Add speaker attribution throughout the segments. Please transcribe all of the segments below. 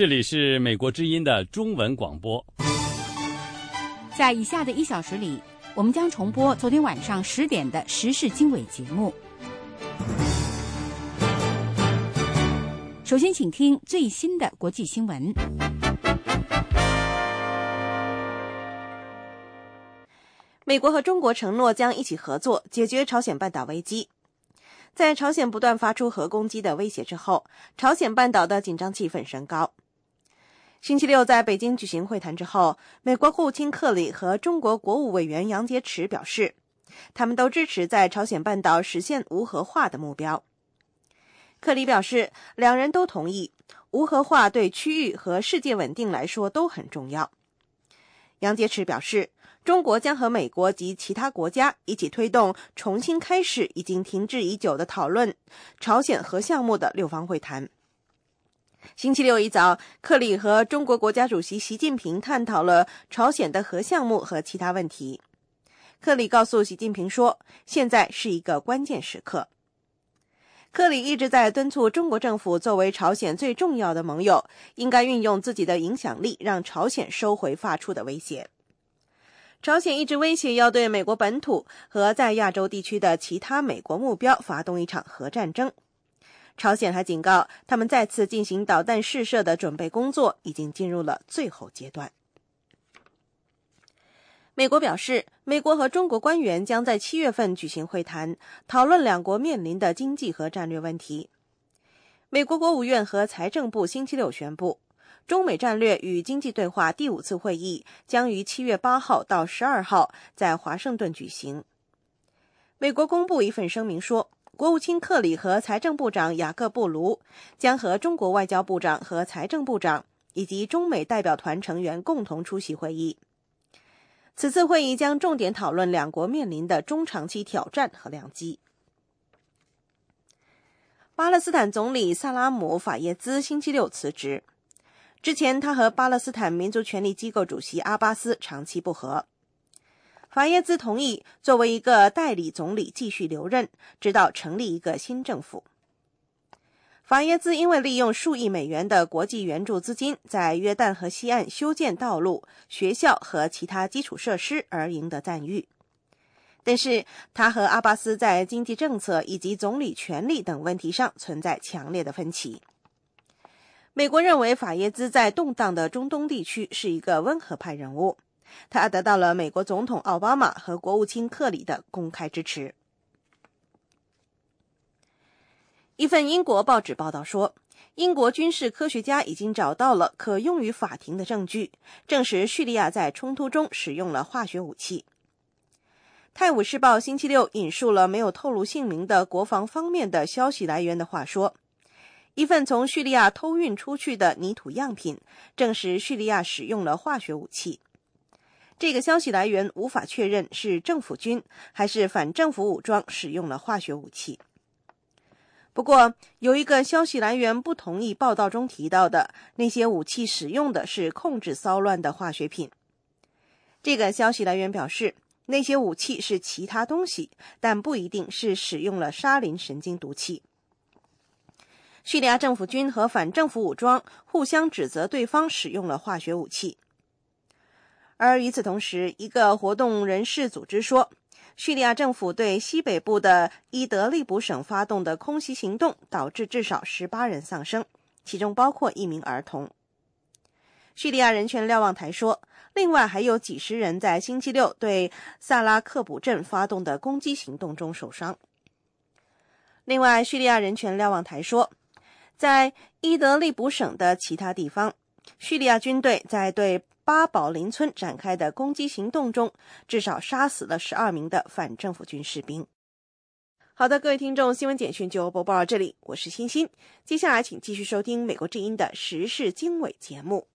Speaker 1: 这里是美国之音的中文广播。
Speaker 2: 在以下的一小时里，我们将重播昨天晚上十点的时事经纬节目。首先，请听最新的国际新闻。
Speaker 3: 美国和中国承诺将一起合作解决朝鲜半岛危机。在朝鲜不断发出核攻击的威胁之后，朝鲜半岛的紧张气氛升高。星期六在北京举行会谈之后，美国国务卿克里和中国国务委员杨洁篪表示，他们都支持在朝鲜半岛实现无核化的目标。克里表示，两人都同意无核化对区域和世界稳定来说都很重要。杨洁篪表示，中国将和美国及其他国家一起推动重新开始已经停滞已久的讨论朝鲜核项目的六方会谈。星期六一早，克里和中国国家主席习近平探讨了朝鲜的核项目和其他问题。克里告诉习近平说：“现在是一个关键时刻。”克里一直在敦促中国政府作为朝鲜最重要的盟友，应该运用自己的影响力，让朝鲜收回发出的威胁。朝鲜一直威胁要对美国本土和在亚洲地区的其他美国目标发动一场核战争。朝鲜还警告，他们再次进行导弹试射的准备工作已经进入了最后阶段。美国表示，美国和中国官员将在七月份举行会谈，讨论两国面临的经济和战略问题。美国国务院和财政部星期六宣布，中美战略与经济对话第五次会议将于七月八号到十二号在华盛顿举行。美国公布一份声明说。国务卿克里和财政部长雅各布卢将和中国外交部长和财政部长以及中美代表团成员共同出席会议。此次会议将重点讨论两国面临的中长期挑战和良机。巴勒斯坦总理萨拉姆·法耶兹星期六辞职，之前他和巴勒斯坦民族权利机构主席阿巴斯长期不和。法耶兹同意作为一个代理总理继续留任，直到成立一个新政府。法耶兹因为利用数亿美元的国际援助资金，在约旦河西岸修建道路、学校和其他基础设施而赢得赞誉，但是他和阿巴斯在经济政策以及总理权力等问题上存在强烈的分歧。美国认为法耶兹在动荡的中东地区是一个温和派人物。他得到了美国总统奥巴马和国务卿克里的公开支持。一份英国报纸报道说，英国军事科学家已经找到了可用于法庭的证据，证实叙利亚在冲突中使用了化学武器。《泰晤士报》星期六引述了没有透露姓名的国防方面的消息来源的话说，一份从叙利亚偷运出去的泥土样品证实叙利亚使用了化学武器。这个消息来源无法确认是政府军还是反政府武装使用了化学武器。不过，有一个消息来源不同意报道中提到的那些武器使用的是控制骚乱的化学品。这个消息来源表示，那些武器是其他东西，但不一定是使用了沙林神经毒气。叙利亚政府军和反政府武装互相指责对方使用了化学武器。而与此同时，一个活动人士组织说，叙利亚政府对西北部的伊德利卜省发动的空袭行动，导致至少十八人丧生，其中包括一名儿童。叙利亚人权瞭望台说，另外还有几十人在星期六对萨拉克卜镇发动的攻击行动中受伤。另外，叙利亚人权瞭望台说，在伊德利卜省的其他地方，叙利亚军队在对。巴宝林村展开的攻击行动中，至少杀死了十二名的反政府军士兵。好的，各位听众，新闻简讯就播报到这里，我是欣欣。接下来，请继续收听美国之音的时事经纬节目。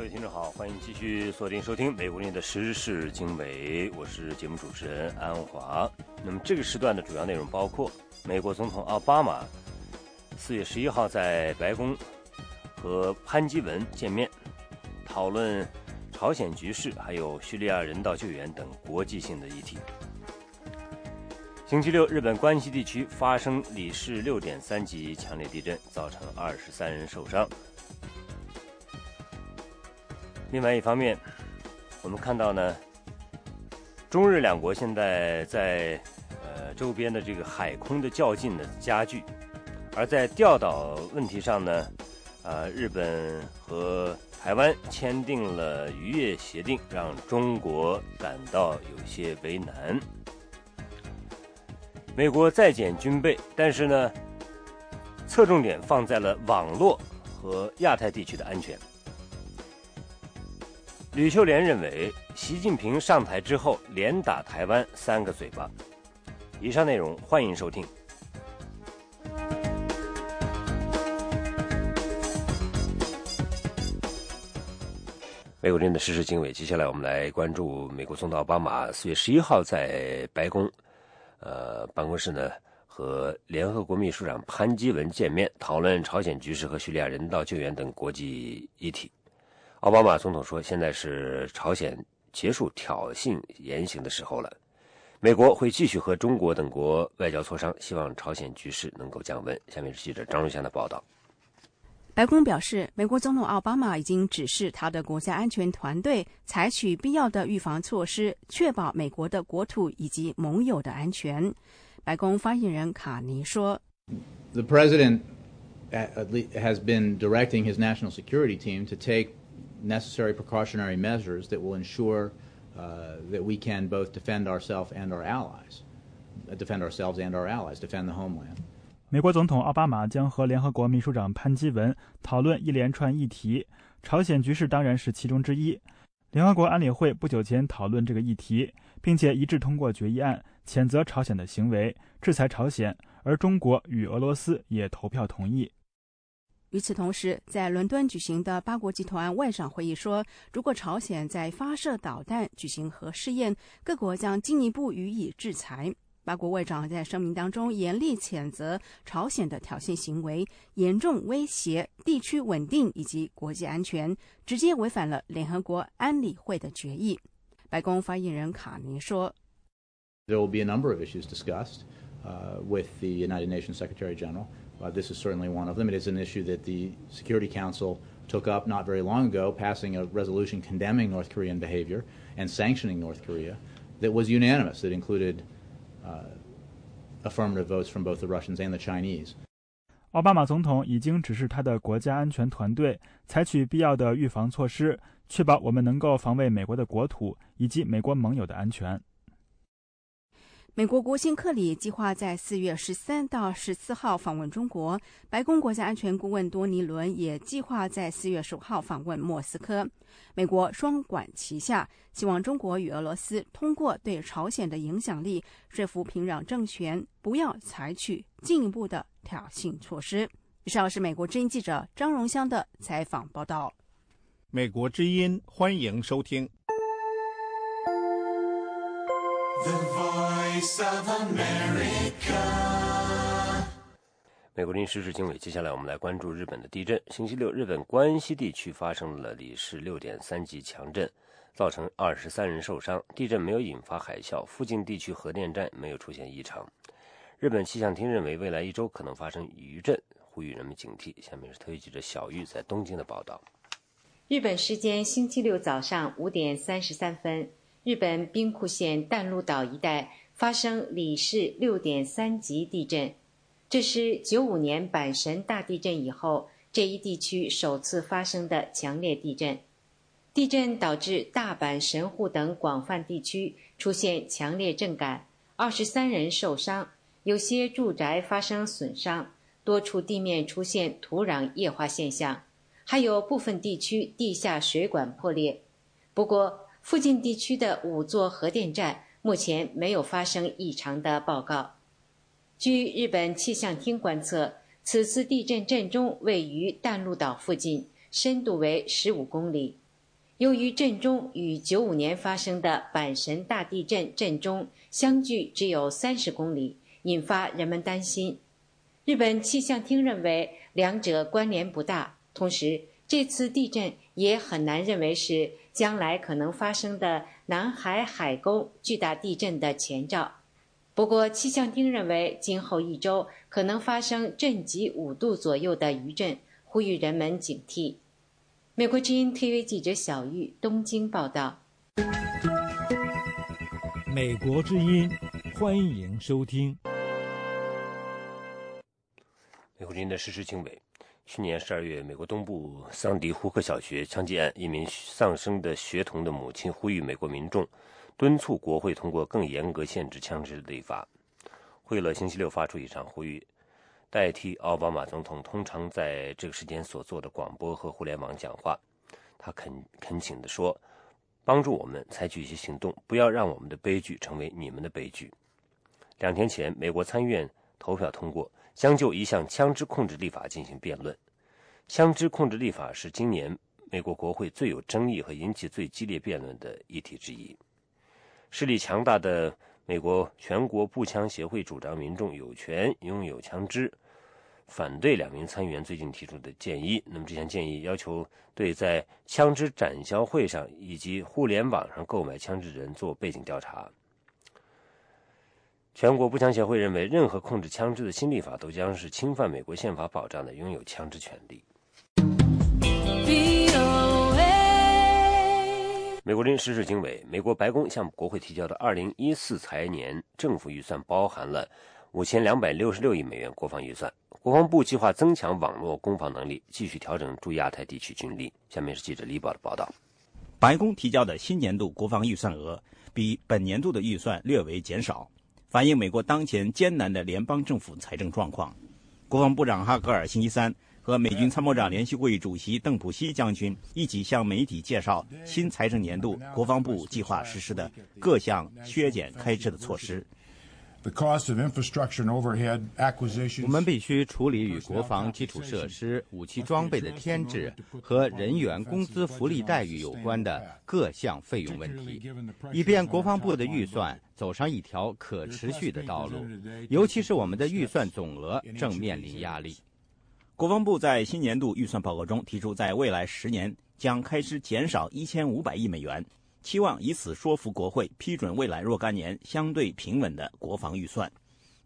Speaker 4: 各位听众好，欢迎继续锁定收听美国之音的时事经纬，我是节目主持人安华。那么这个时段的主要内容包括：美国总统奥巴马四月十一号在白宫和潘基文见面，讨论朝鲜局势，还有叙利亚人道救援等国际性的议题。星期六，日本关西地区发生里氏六点三级强烈地震，造成二十三人受伤。另外一方面，我们看到呢，中日两国现在在呃周边的这个海空的较劲呢加剧，而在钓岛问题上呢，啊，日本和台湾签订了渔业协定，让中国感到有些为难。美国再减军备，但是呢，侧重点放在了网络和亚太地区的安全。吕秀莲认为，习近平上台之后连打台湾三个嘴巴。以上内容欢迎收听。美国人的实时经纬，接下来我们来关注美国总统奥巴马四月十一号在白宫，呃，办公室呢和联合国秘书长潘基文见面，讨论朝鲜局势和叙利亚人道救援等国际议题。奥巴马总统说：“现在是朝鲜结束挑衅言行的时候了，美国会继续和中国等国外交磋商，希望朝鲜局势能够降温。”下面是记者张瑞祥的报道。
Speaker 5: 白宫表示，美国总统奥巴马已经指示他的国家安全团队采取必要的预防措施，确保美国的国土以及盟友的安全。白宫发言人卡尼说
Speaker 6: ：“The president has been directing his national security team to take necessary precautionary measures that will ensure that we can both defend ourselves and our allies, defend ourselves and our allies, defend the homeland.”
Speaker 7: 美国总统奥巴马将和联合国秘书长潘基文讨论一连串议题，朝鲜局势当然是其中之一。联合国安理会不久前讨论这个议题，并且一致通过决议案，谴责朝鲜的行为，制裁朝鲜。而中国与俄罗斯也投票同意。
Speaker 5: 与此同时，在伦敦举行的八国集团外长会议说，如果朝鲜在发射导弹、举行核试验，各国将进一步予以制裁。八国外长在声明当中严厉谴责朝鲜的挑衅行为，严重威胁地区稳定以及国际安全，直接违反了联合国安理会的决议。白宫发言人卡尼说
Speaker 6: ：“There will be a number of issues discussed with the United Nations Secretary General. This is certainly one of them. It is an issue that the Security Council took up not very long ago, passing a resolution condemning North Korean behavior and sanctioning North Korea that was unanimous. That included.” affirmative votes from both the Russians and the Chinese.
Speaker 7: 奥巴马总统已经指示他的国家安全团队采取必要的预防措施，确保我们能够防卫美国的国土以及美国盟友的安全。
Speaker 5: 美国国卿克里计划在四月十三到十四号访问中国，白宫国家安全顾问多尼伦也计划在四月十五号访问莫斯科。美国双管齐下，希望中国与俄罗斯通过对朝鲜的影响力，说服平壤政权不要采取进一步的挑衅措施。以上是美国之音记者张荣香的采访报道。
Speaker 8: 美国之音欢迎收听。
Speaker 4: 美国临时事经纬，接下来我们来关注日本的地震。星期六，日本关西地区发生了里氏六点三级强震，造成二十三人受伤。地震没有引发海啸，附近地区核电站没有出现异常。日本气象厅认为，未来一周可能发生余震，呼吁人们警惕。下面是特约记者小玉在东京的报道。
Speaker 9: 日本时间星期六早上五点三十三分，日本兵库县淡路岛一带。发生里氏六点三级地震，这是九五年阪神大地震以后这一地区首次发生的强烈地震。地震导致大阪、神户等广泛地区出现强烈震感，二十三人受伤，有些住宅发生损伤，多处地面出现土壤液化现象，还有部分地区地下水管破裂。不过，附近地区的五座核电站。目前没有发生异常的报告。据日本气象厅观测，此次地震震中位于淡路岛附近，深度为十五公里。由于震中与九五年发生的阪神大地震震中相距只有三十公里，引发人们担心。日本气象厅认为两者关联不大，同时这次地震也很难认为是。将来可能发生的南海海沟巨大地震的前兆。不过，气象厅认为今后一周可能发生震级五度左右的余震，呼吁人们警惕。美国之音 TV 记者小玉东京报道。
Speaker 10: 美国之音，欢迎收听。
Speaker 4: 美国之音的实时经纬。去年十二月，美国东部桑迪胡克小学枪击案，一名丧生的学童的母亲呼吁美国民众敦促国会通过更严格限制枪支的立法。惠勒星期六发出一场呼吁，代替奥巴马总统通常在这个时间所做的广播和互联网讲话。他恳恳请地说：“帮助我们采取一些行动，不要让我们的悲剧成为你们的悲剧。”两天前，美国参议院投票通过。将就一项枪支控制立法进行辩论。枪支控制立法是今年美国国会最有争议和引起最激烈辩论的议题之一。势力强大的美国全国步枪协会主张民众有权拥有枪支，反对两名参议员最近提出的建议。那么这项建议要求对在枪支展销会上以及互联网上购买枪支的人做背景调查。全国步枪协会认为，任何控制枪支的新立法都将是侵犯美国宪法保障的拥有枪支权利。美国临时事经委，美国白宫向国会提交的2014财年政府预算包含了5266亿美元国防预算。国防部计划增强网络攻防能力，继续调整驻亚太地区军力。下面是记者李宝的报道。
Speaker 11: 白宫提交的新年度国防预算额比本年度的预算略为减少。反映美国当前艰难的联邦政府财政状况，国防部长哈格尔星期三和美军参谋长联席会议主席邓普西将军一起向媒体介绍新财政年度国防部计划实施的各项削减开支的措施。
Speaker 12: 我们必须处理与国防基础设施、武器装备的添置和人员工资福利待遇有关的各项费用问题，以便国防部的预算走上一条可持续的道路。尤其是我们的预算总额正面临压力。
Speaker 11: 国防部在新年度预算报告中提出，在未来十年将开支减少一千五百亿美元。期望以此说服国会批准未来若干年相对平稳的国防预算，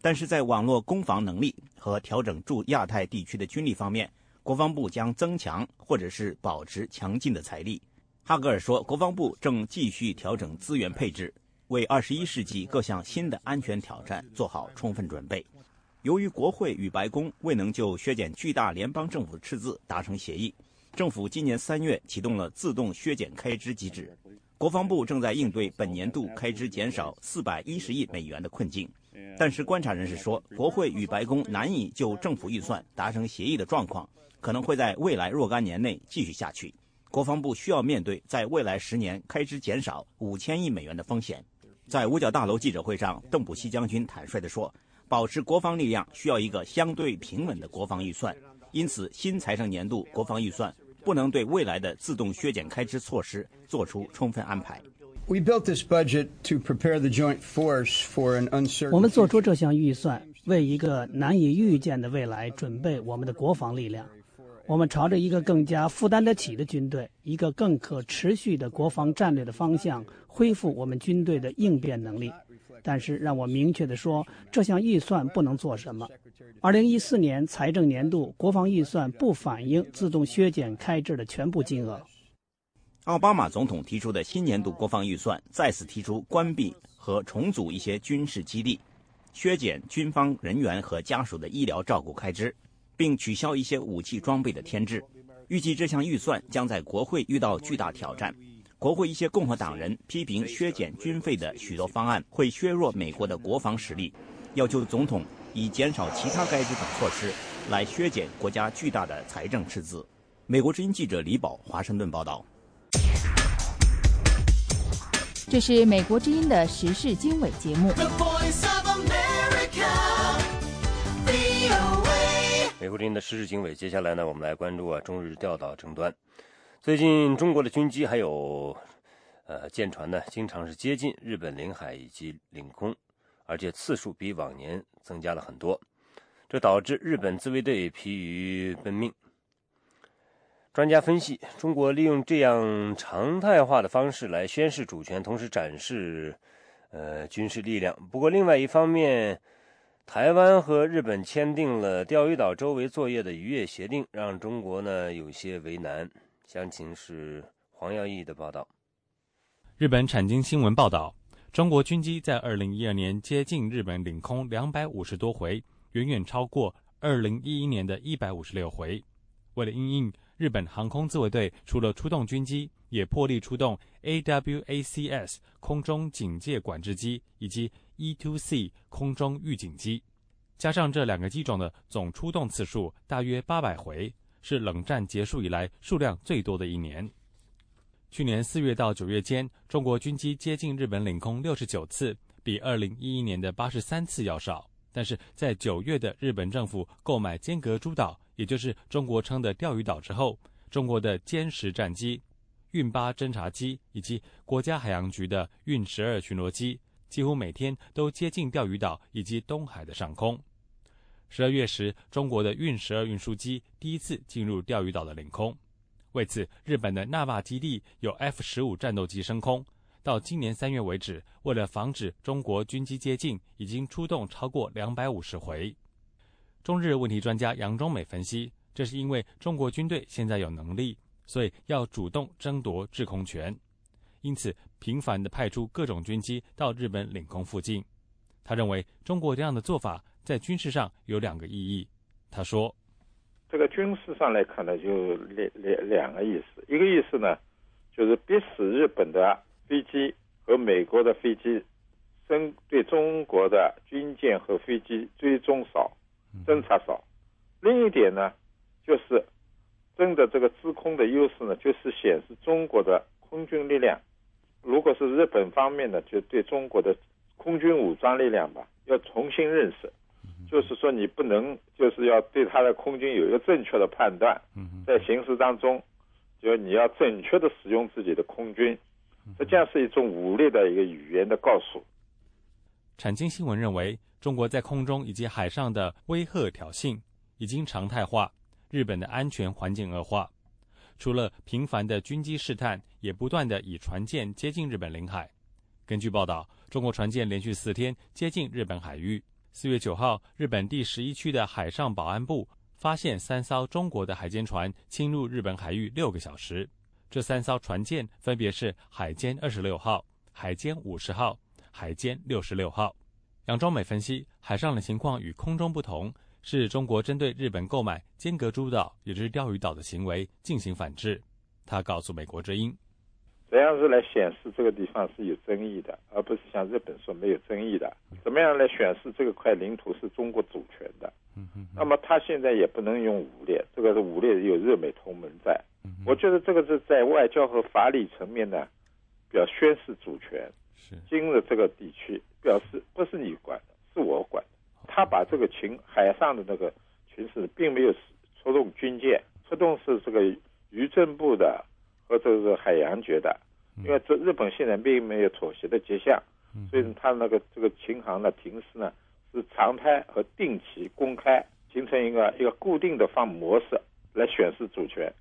Speaker 11: 但是在网络攻防能力和调整驻亚太地区的军力方面，国防部将增强或者是保持强劲的财力。哈格尔说，国防部正继续调整资源配置，为二十一世纪各项新的安全挑战做好充分准备。由于国会与白宫未能就削减巨大联邦政府赤字达成协议，政府今年三月启动了自动削减开支机制。国防部正在应对本年度开支减少四百一十亿美元的困境，但是观察人士说，国会与白宫难以就政府预算达成协议的状况，可能会在未来若干年内继续下去。国防部需要面对在未来十年开支减少五千亿美元的风险。在五角大楼记者会上，邓普西将军坦率地说，保持国防力量需要一个相对平稳的国防预算，因此新财政年度国防预算。不能对未来的自动削减开支措施做出充分安排。
Speaker 13: 我们做出这项预算，为一个难以预见的未来准备我们的国防力量。我们朝着一个更加负担得起的军队、一个更可持续的国防战略的方向，恢复我们军队的应变能力。但是，让我明确地说，这项预算不能做什么。二零一四年财政年度国防预算不反映自动削减开支的全部金额。
Speaker 11: 奥巴马总统提出的新年度国防预算再次提出关闭和重组一些军事基地，削减军方人员和家属的医疗照顾开支，并取消一些武器装备的添置。预计这项预算将在国会遇到巨大挑战。国会一些共和党人批评削减军费的许多方案会削弱美国的国防实力，要求总统以减少其他开支等措施来削减国家巨大的财政赤字。美国之音记者李宝华盛顿报道。
Speaker 2: 这是美国之音的时事经纬节目。
Speaker 4: 美国之音的时事经纬，接下来呢，我们来关注啊中日钓岛争端。最近，中国的军机还有，呃，舰船呢，经常是接近日本领海以及领空，而且次数比往年增加了很多，这导致日本自卫队疲于奔命。专家分析，中国利用这样常态化的方式来宣示主权，同时展示，呃军事力量。不过，另外一方面，台湾和日本签订了钓鱼岛周围作业的渔业协定，让中国呢有些为难。详情是黄耀义的报道。
Speaker 14: 日本产经新闻报道，中国军机在二零一二年接近日本领空两百五十多回，远远超过二零一一年的一百五十六回。为了应应，日本航空自卫队除了出动军机，也破例出动 AWACS 空中警戒管制机以及 E2C 空中预警机，加上这两个机种的总出动次数大约八百回，是冷战结束以来数量最多的一年。去年四月到九月间，中国军机接近日本领空六十九次，比二零一一年的八十三次要少。但是在九月的日本政府购买尖阁诸岛，也就是中国称的钓鱼岛之后，中国的歼十战机、运八侦察机以及国家海洋局的运十二巡逻机，几乎每天都接近钓鱼岛以及东海的上空。十二月时，中国的运十二运输机第一次进入钓鱼岛的领空。为此，日本的纳瓦基地有 F 十五战斗机升空。到今年三月为止，为了防止中国军机接近，已经出动超过两百五十回。中日问题专家杨忠美分析，这是因为中国军队现在有能力，所以要主动争夺制空权，因此频繁地派出各种军机到日本领空附近。他认为，中国这样的做法在军事上有两个意义。他说：“
Speaker 15: 这个军事上来看呢，就两两两个意思，一个意思呢，就是逼使日本的。”飞机和美国的飞机，针对中国的军舰和飞机追踪少、侦察少。另一点呢，就是真的这个制空的优势呢，就是显示中国的空军力量。如果是日本方面呢，就对中国的空军武装力量吧，要重新认识。就是说，你不能就是要对他的空军有一个正确的判断。在行驶当中，就你要准确的使用自己的空军。实际上是一种武力的一个语言的告诉。
Speaker 14: 产经新闻认为，中国在空中以及海上的威吓挑衅已经常态化，日本的安全环境恶化。除了频繁的军机试探，也不断的以船舰接近日本领海。根据报道，中国船舰连续四天接近日本海域。四月九号，日本第十一区的海上保安部发现三艘中国的海监船侵入日本海域六个小时。这三艘船舰分别是海监二十六号、海监五十号、海监六十六号。杨忠美分析，海上的情况与空中不同，是中国针对日本购买尖阁诸岛，也就是钓鱼岛的行为进行反制。他告诉美国之音，
Speaker 15: 怎样是来显示这个地方是有争议的，而不是像日本说没有争议的？怎么样来显示这个块领土是中国主权的？那么他现在也不能用武力，这个是武力有日美同盟在。我觉得这个是在外交和法理层面呢，表宣示主权。
Speaker 14: 是，
Speaker 15: 今日这个地区表示不是你管的，是我管。他把这个群海上的那个群势，并没有出动军舰，出动是这个渔政部的和这个海洋局的。因为这日本现在并没有妥协的迹象，所以他那个这个琴行的停驶呢是常态和定期公开，形成一个一个固定的方模式来显示主权。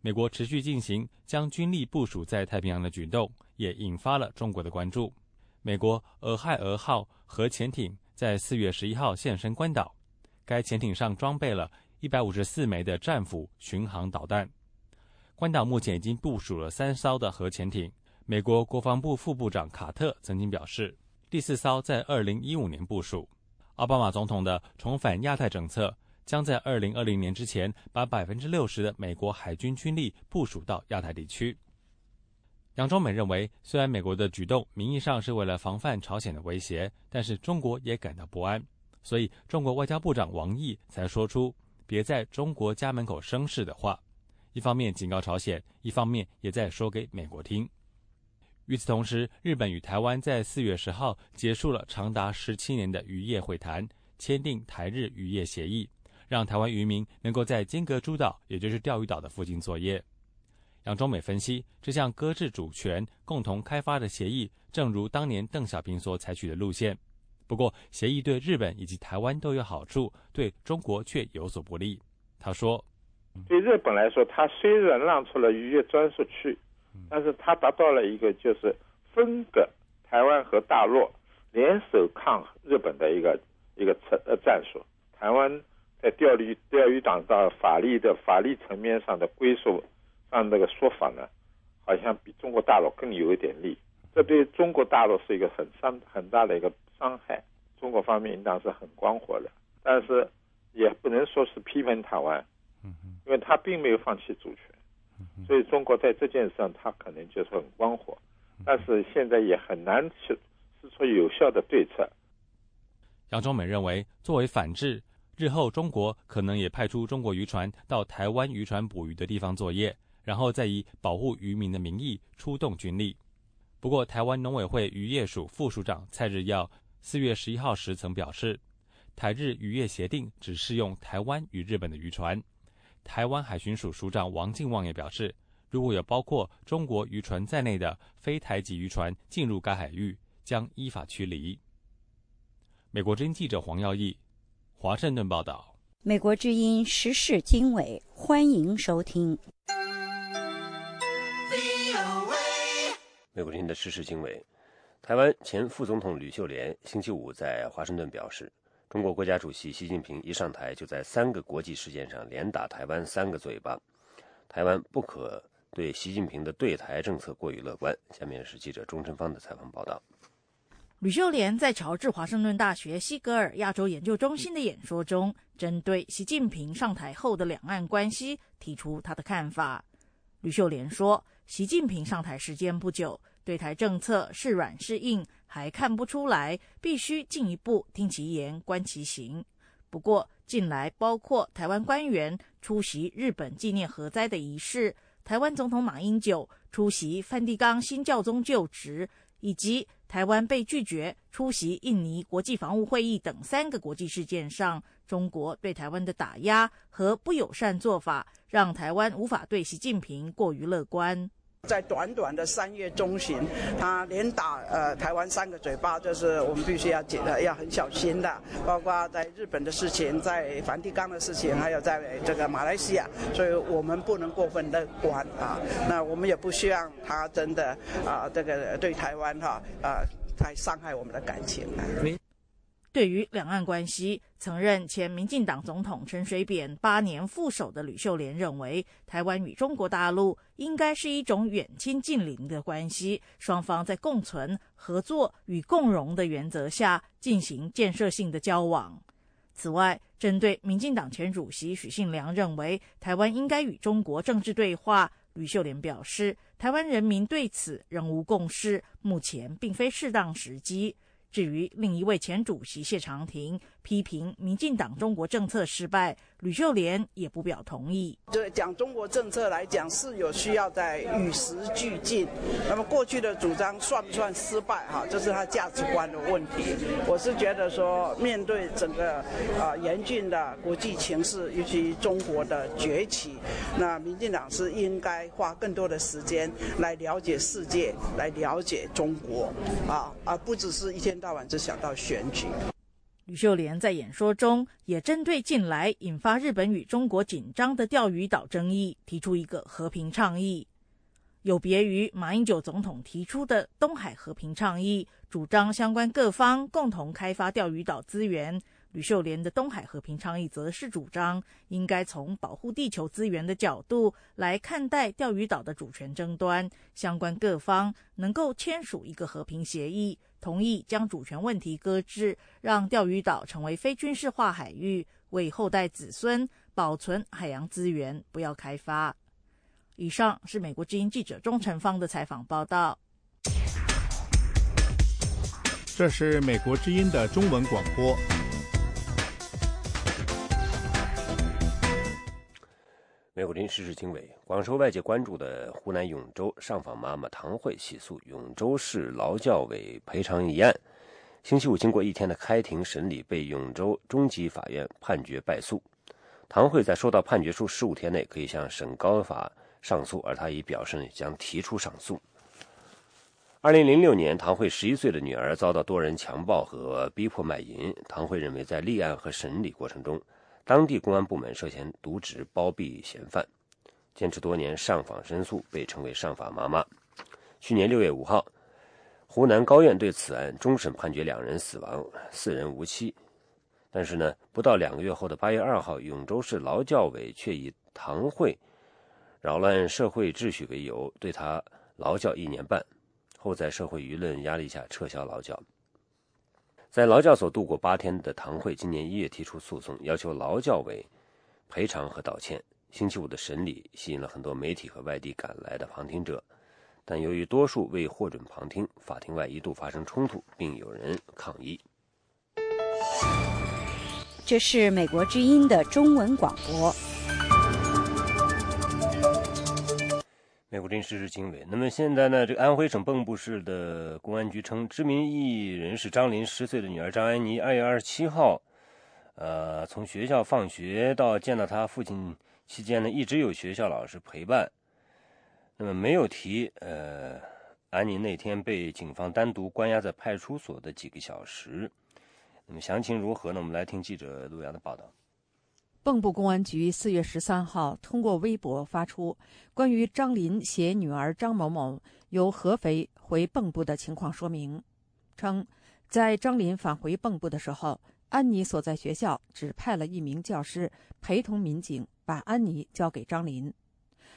Speaker 14: 美国持续进行将军力部署在太平洋的举动，也引发了中国的关注。美国俄亥俄号核潜艇在四月十一号现身关岛，该潜艇上装备了一百五十四枚的战斧巡航导弹。关岛目前已经部署了三艘的核潜艇。美国国防部副部长卡特曾经表示，第四艘在二零一五年部署。奥巴马总统的重返亚太政策。将在二零二零年之前把百分之六十的美国海军军力部署到亚太地区。杨忠美认为，虽然美国的举动名义上是为了防范朝鲜的威胁，但是中国也感到不安，所以中国外交部长王毅才说出“别在中国家门口生事”的话，一方面警告朝鲜，一方面也在说给美国听。与此同时，日本与台湾在四月十号结束了长达十七年的渔业会谈，签订台日渔业协议。让台湾渔民能够在尖阁诸岛，也就是钓鱼岛的附近作业。杨中美分析，这项搁置主权、共同开发的协议，正如当年邓小平所采取的路线。不过，协议对日本以及台湾都有好处，对中国却有所不利。他说：“
Speaker 15: 对日本来说，它虽然让出了渔业专属区，但是它达到了一个就是分割台湾和大陆联手抗日本的一个一个策呃战术。台湾在钓鱼钓鱼岛的法律的法律层面上的归属上这个说法呢，好像比中国大陆更有一点力。这对中国大陆是一个很伤很大的一个伤害。中国方面应当是很光火的，但是也不能说是批评台湾，因为他并没有放弃主权，所以中国在这件事上他可能就是很光火，但是现在也很难去施出有效的对策。
Speaker 14: 杨忠美认为，作为反制，日后中国可能也派出中国渔船到台湾渔船捕鱼的地方作业，然后再以保护渔民的名义出动军力。不过，台湾农委会渔业署副署长蔡日耀四月十一号时曾表示，台日渔业协定只适用台湾与日本的渔船。台湾海巡署署长王敬旺也表示，如果有包括中国渔船在内的非台籍渔船进入该海域，将依法驱离。美国之音记者黄耀义，华盛顿报道。
Speaker 2: 美国之音时事经纬，欢迎收听。
Speaker 4: 美国人的时事经纬，台湾前副总统吕秀莲星期五在华盛顿表示，中国国家主席习近平一上台就在三个国际事件上连打台湾三个嘴巴，台湾不可对习近平的对台政策过于乐观。下面是记者钟成芳的采访报道。
Speaker 16: 吕秀莲在乔治华盛顿大学西格尔亚洲研究中心的演说中，针对习近平上台后的两岸关系提出他的看法。吕秀莲说。习近平上台时间不久，对台政策是软是硬还看不出来，必须进一步听其言观其行。不过，近来包括台湾官员出席日本纪念核灾的仪式，台湾总统马英九出席梵蒂冈新教宗就职，以及台湾被拒绝出席印尼国际防务会议等三个国际事件上，中国对台湾的打压和不友善做法，让台湾无法对习近平过于乐观。
Speaker 17: 在短短的三月中旬，他连打呃台湾三个嘴巴，就是我们必须要解的，要很小心的。包括在日本的事情，在梵蒂冈的事情，还有在这个马来西亚，所以我们不能过分乐观啊。那我们也不希望他真的啊这个对台湾哈啊太伤害我们的感情了。
Speaker 16: 对于两岸关系，曾任前民进党总统陈水扁八年副手的吕秀莲认为，台湾与中国大陆应该是一种远亲近邻的关系，双方在共存、合作与共荣的原则下进行建设性的交往。此外，针对民进党前主席许信良认为台湾应该与中国政治对话，吕秀莲表示，台湾人民对此仍无共识，目前并非适当时机。至于另一位前主席谢长廷批评民进党中国政策失败，吕秀莲也不表同意。
Speaker 17: 对讲中国政策来讲，是有需要在与时俱进。那么过去的主张算不算失败？哈，这是他价值观的问题。我是觉得说，面对整个啊严峻的国际形势，尤其中国的崛起，那民进党是应该花更多的时间来了解世界，来了解中国，啊，而不只是一天到。晚只想到选举。
Speaker 16: 吕秀莲在演说中也针对近来引发日本与中国紧张的钓鱼岛争议，提出一个和平倡议。有别于马英九总统提出的东海和平倡议，主张相关各方共同开发钓鱼岛资源。吕秀莲的东海和平倡议则是主张应该从保护地球资源的角度来看待钓鱼岛的主权争端，相关各方能够签署一个和平协议，同意将主权问题搁置，让钓鱼岛成为非军事化海域，为后代子孙保存海洋资源，不要开发。以上是美国之音记者钟成芳的采访报道。
Speaker 8: 这是美国之音的中文广播。
Speaker 4: 美国临时事经纬广受外界关注的湖南永州上访妈妈唐慧起诉永州市劳教委赔偿一案，星期五经过一天的开庭审理，被永州中级法院判决败诉。唐慧在收到判决书十五天内可以向省高法上诉，而他已表示将提出上诉。二零零六年，唐慧十一岁的女儿遭到多人强暴和逼迫卖淫，唐慧认为在立案和审理过程中。当地公安部门涉嫌渎职包庇嫌犯，坚持多年上访申诉，被称为“上访妈妈”。去年六月五号，湖南高院对此案终审判决两人死亡，四人无期。但是呢，不到两个月后的八月二号，永州市劳教委却以堂会扰乱社会秩序为由，对他劳教一年半，后在社会舆论压力下撤销劳教。在劳教所度过八天的堂会，今年一月提出诉讼，要求劳教委赔偿和道歉。星期五的审理吸引了很多媒体和外地赶来的旁听者，但由于多数未获准旁听，法庭外一度发生冲突，并有人抗议。
Speaker 2: 这是美国之音的中文广播。
Speaker 4: 美国真实是经纬。那么现在呢？这个安徽省蚌埠市的公安局称，知名艺人是张琳十岁的女儿张安妮，二月二十七号，呃，从学校放学到见到她父亲期间呢，一直有学校老师陪伴。那么没有提呃，安妮那天被警方单独关押在派出所的几个小时。那么详情如何呢？我们来听记者陆阳的报道。
Speaker 18: 蚌埠公安局四月十三号通过微博发出关于张琳携女儿张某某由合肥回蚌埠的情况说明，称在张琳返回蚌埠的时候，安妮所在学校只派了一名教师陪同民警把安妮交给张琳。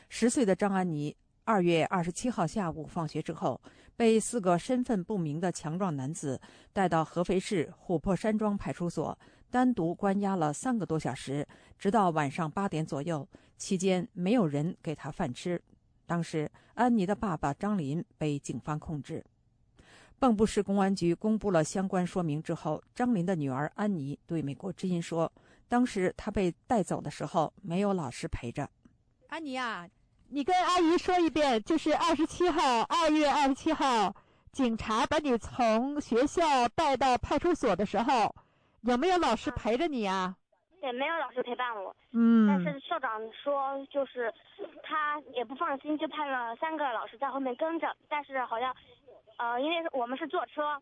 Speaker 18: 十岁的张安妮二月二十七号下午放学之后，被四个身份不明的强壮男子带到合肥市琥珀山庄派出所。单独关押了三个多小时，直到晚上八点左右。期间没有人给他饭吃。当时，安妮的爸爸张林被警方控制。蚌埠市公安局公布了相关说明之后，张林的女儿安妮对美国之音说：“当时他被带走的时候，没有老师陪着。”
Speaker 19: 安妮啊，你跟阿姨说一遍，就是二十七号，二月二十七号，警察把你从学校带到派出所的时候。有没有老师陪着你啊？
Speaker 20: 也，没有老师陪伴我。
Speaker 19: 嗯。
Speaker 20: 但是校长说，就是他也不放心，就派了三个老师在后面跟着。但是好像，呃，因为我们是坐车，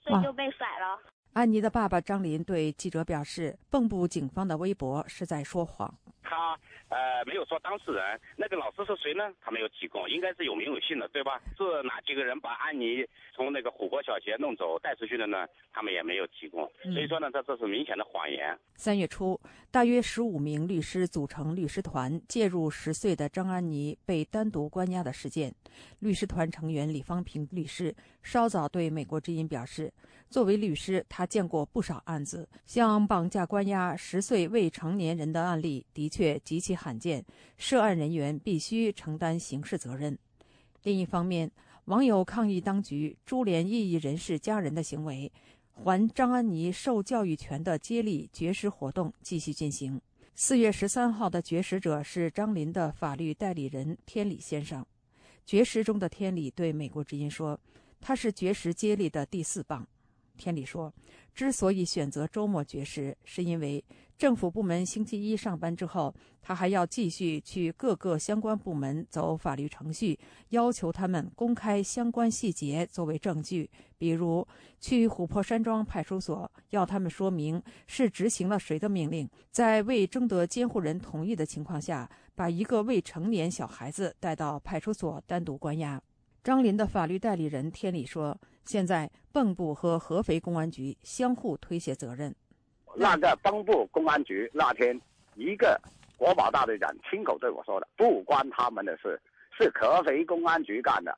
Speaker 20: 所以就被甩了。
Speaker 18: 安妮的爸爸张林对记者表示：“蚌埠警方的微博是在说谎。”
Speaker 21: 他呃没有说当事人，那个老师是谁呢？他没有提供，应该是有名有姓的，对吧？是哪几个人把安妮从那个虎坡小学弄走带出去的呢？他们也没有提供，所以说呢，这这是明显的谎言。
Speaker 18: 三月初，大约十五名律师组成律师团介入十岁的张安妮被单独关押的事件。律师团成员李方平律师稍早对美国之音表示。作为律师，他见过不少案子，像绑架、关押十岁未成年人的案例，的确极其罕见。涉案人员必须承担刑事责任。另一方面，网友抗议当局株连异议人士家人的行为，还张安妮受教育权的接力绝食活动继续进行。四月十三号的绝食者是张林的法律代理人天理先生。绝食中的天理对美国之音说：“他是绝食接力的第四棒。”天理说，之所以选择周末绝食，是因为政府部门星期一上班之后，他还要继续去各个相关部门走法律程序，要求他们公开相关细节作为证据。比如去琥珀山庄派出所，要他们说明是执行了谁的命令，在未征得监护人同意的情况下，把一个未成年小孩子带到派出所单独关押。张林的法律代理人天理说。现在，蚌埠和合肥公安局相互推卸责任。
Speaker 21: 那个蚌埠公安局那天，一个国保大队长亲口对我说的：“不关他们的事，是合肥公安局干的。”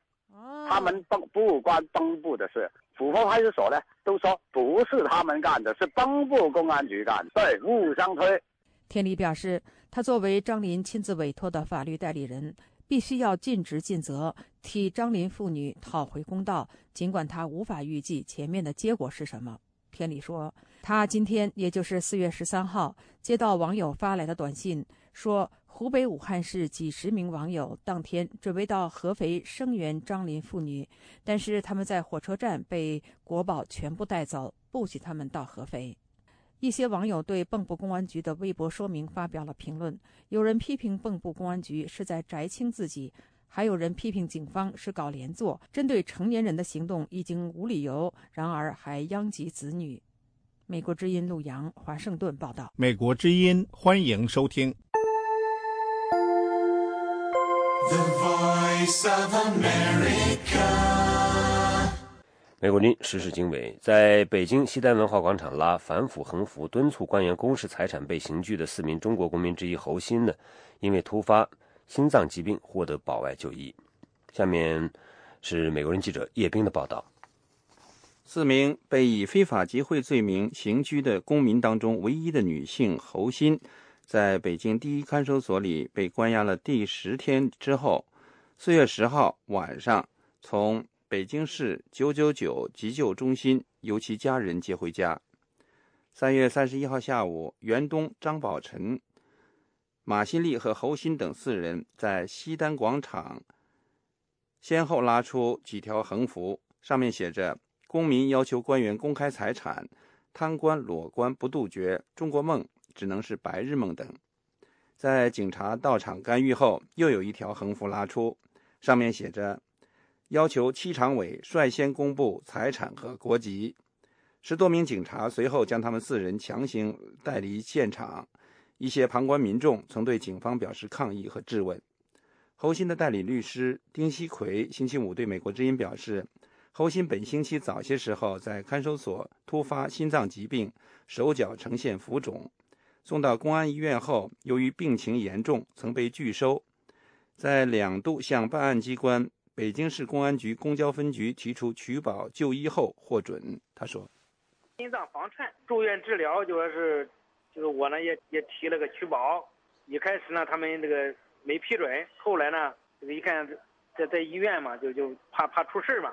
Speaker 21: 他们不不关蚌埠的事。琥珀派出所呢，都说不是他们干的，是蚌埠公安局干。对，互相推。
Speaker 18: 天理表示，他作为张林亲自委托的法律代理人。必须要尽职尽责，替张林父女讨回公道。尽管他无法预计前面的结果是什么，天理说，他今天也就是四月十三号接到网友发来的短信，说湖北武汉市几十名网友当天准备到合肥声援张林父女，但是他们在火车站被国保全部带走，不许他们到合肥。一些网友对蚌埠公安局的微博说明发表了评论，有人批评蚌埠公安局是在摘清自己，还有人批评警方是搞连坐，针对成年人的行动已经无理由，然而还殃及子女。美国之音陆阳，华盛顿报道。
Speaker 8: 美国之音，欢迎收听。
Speaker 4: 美国军时事经纬，在北京西单文化广场拉反腐横幅，敦促官员公示财产被刑拘的四名中国公民之一侯鑫呢，因为突发心脏疾病获得保外就医。下面是美国人记者叶冰的报道：
Speaker 22: 四名被以非法集会罪名刑拘的公民当中，唯一的女性侯鑫，在北京第一看守所里被关押了第十天之后，四月十号晚上从。北京市九九九急救中心由其家人接回家。三月三十一号下午，袁东、张宝臣、马新立和侯鑫等四人在西单广场先后拉出几条横幅，上面写着“公民要求官员公开财产，贪官裸官不杜绝，中国梦只能是白日梦”等。在警察到场干预后，又有一条横幅拉出，上面写着。要求七常委率先公布财产和国籍，十多名警察随后将他们四人强行带离现场。一些旁观民众曾对警方表示抗议和质问。侯鑫的代理律师丁锡奎星期五对美国之音表示，侯鑫本星期早些时候在看守所突发心脏疾病，手脚呈现浮肿，送到公安医院后，由于病情严重，曾被拒收，在两度向办案机关。北京市公安局公交分局提出取保就医后获准。他说：“
Speaker 23: 心脏房颤，住院治疗，就说是，就是我呢也也提了个取保。一开始呢，他们这个没批准，后来呢，这个一看在在医院嘛，就就怕怕出事嘛，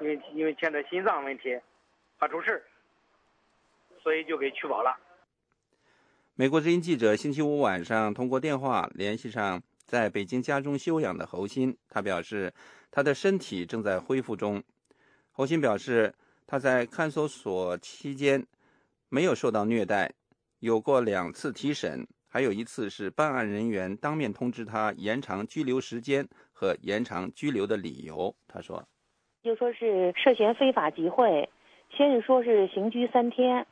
Speaker 23: 因为因为现在心脏问题，怕出事所以就给取保了。”
Speaker 22: 美国之音记者星期五晚上通过电话联系上。在北京家中休养的侯鑫，他表示他的身体正在恢复中。侯鑫表示，他在看守所期间没有受到虐待，有过两次提审，还有一次是办案人员当面通知他延长拘留时间和延长拘留的理由。他说：“
Speaker 24: 就说是涉嫌非法集会，先是说是刑拘三天，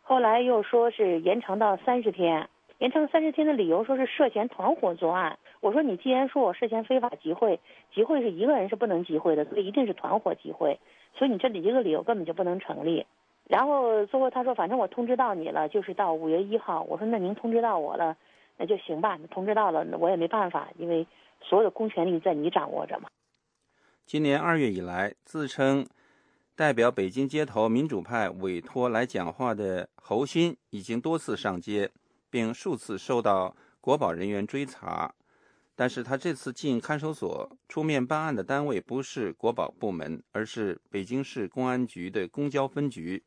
Speaker 24: 后来又说是延长到三十天。”延长三十天的理由说是涉嫌团伙作案。我说你既然说我涉嫌非法集会，集会是一个人是不能集会的，所以一定是团伙集会，所以你这里这个理由根本就不能成立。然后最后他说，反正我通知到你了，就是到五月一号。我说那您通知到我了，那就行吧。通知到了，那我也没办法，因为所有的公权力在你掌握着嘛。
Speaker 22: 今年二月以来，自称代表北京街头民主派委托来讲话的侯鑫，已经多次上街。并数次受到国保人员追查，但是他这次进看守所出面办案的单位不是国保部门，而是北京市公安局的公交分局。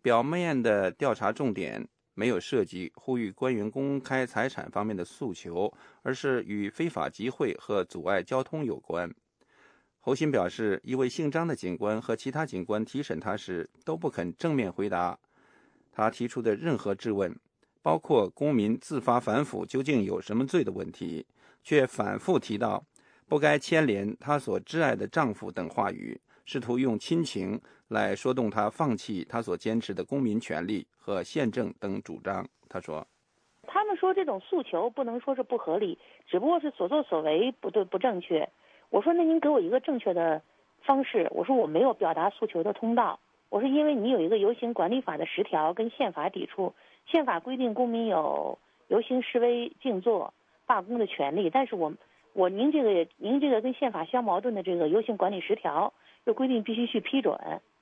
Speaker 22: 表面的调查重点没有涉及呼吁官员公开财产方面的诉求，而是与非法集会和阻碍交通有关。侯鑫表示，一位姓张的警官和其他警官提审他时都不肯正面回答他提出的任何质问。包括公民自发反腐究竟有什么罪的问题，却反复提到不该牵连她所挚爱的丈夫等话语，试图用亲情来说动她放弃她所坚持的公民权利和宪政等主张。他说：“
Speaker 24: 他们说这种诉求不能说是不合理，只不过是所作所为不对不正确。我说那您给我一个正确的方式。我说我没有表达诉求的通道。我说因为你有一个游行管理法的十条跟宪法抵触。”宪法规定公民有游行示威、静坐、罢工的权利，但是我我您这个您这个跟宪法相矛盾的这个游行管理十条又规定必须去批准，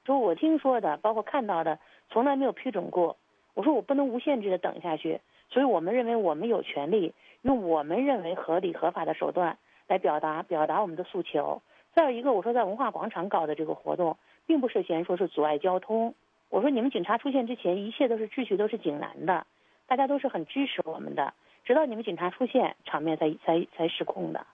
Speaker 24: 说我听说的，包括看到的，从来没有批准过。我说我不能无限制的等下去，所以我们认为我们有权利用我们认为合理合法的手段来表达表达我们的诉求。再有一个，我说在文化广场搞的这个活动，并不涉嫌说是阻碍交通。我说你们警察出现之前，一切都是秩序都是井然的，大家都是很支持我们的，直到你们警察出现，场面才才才失控的。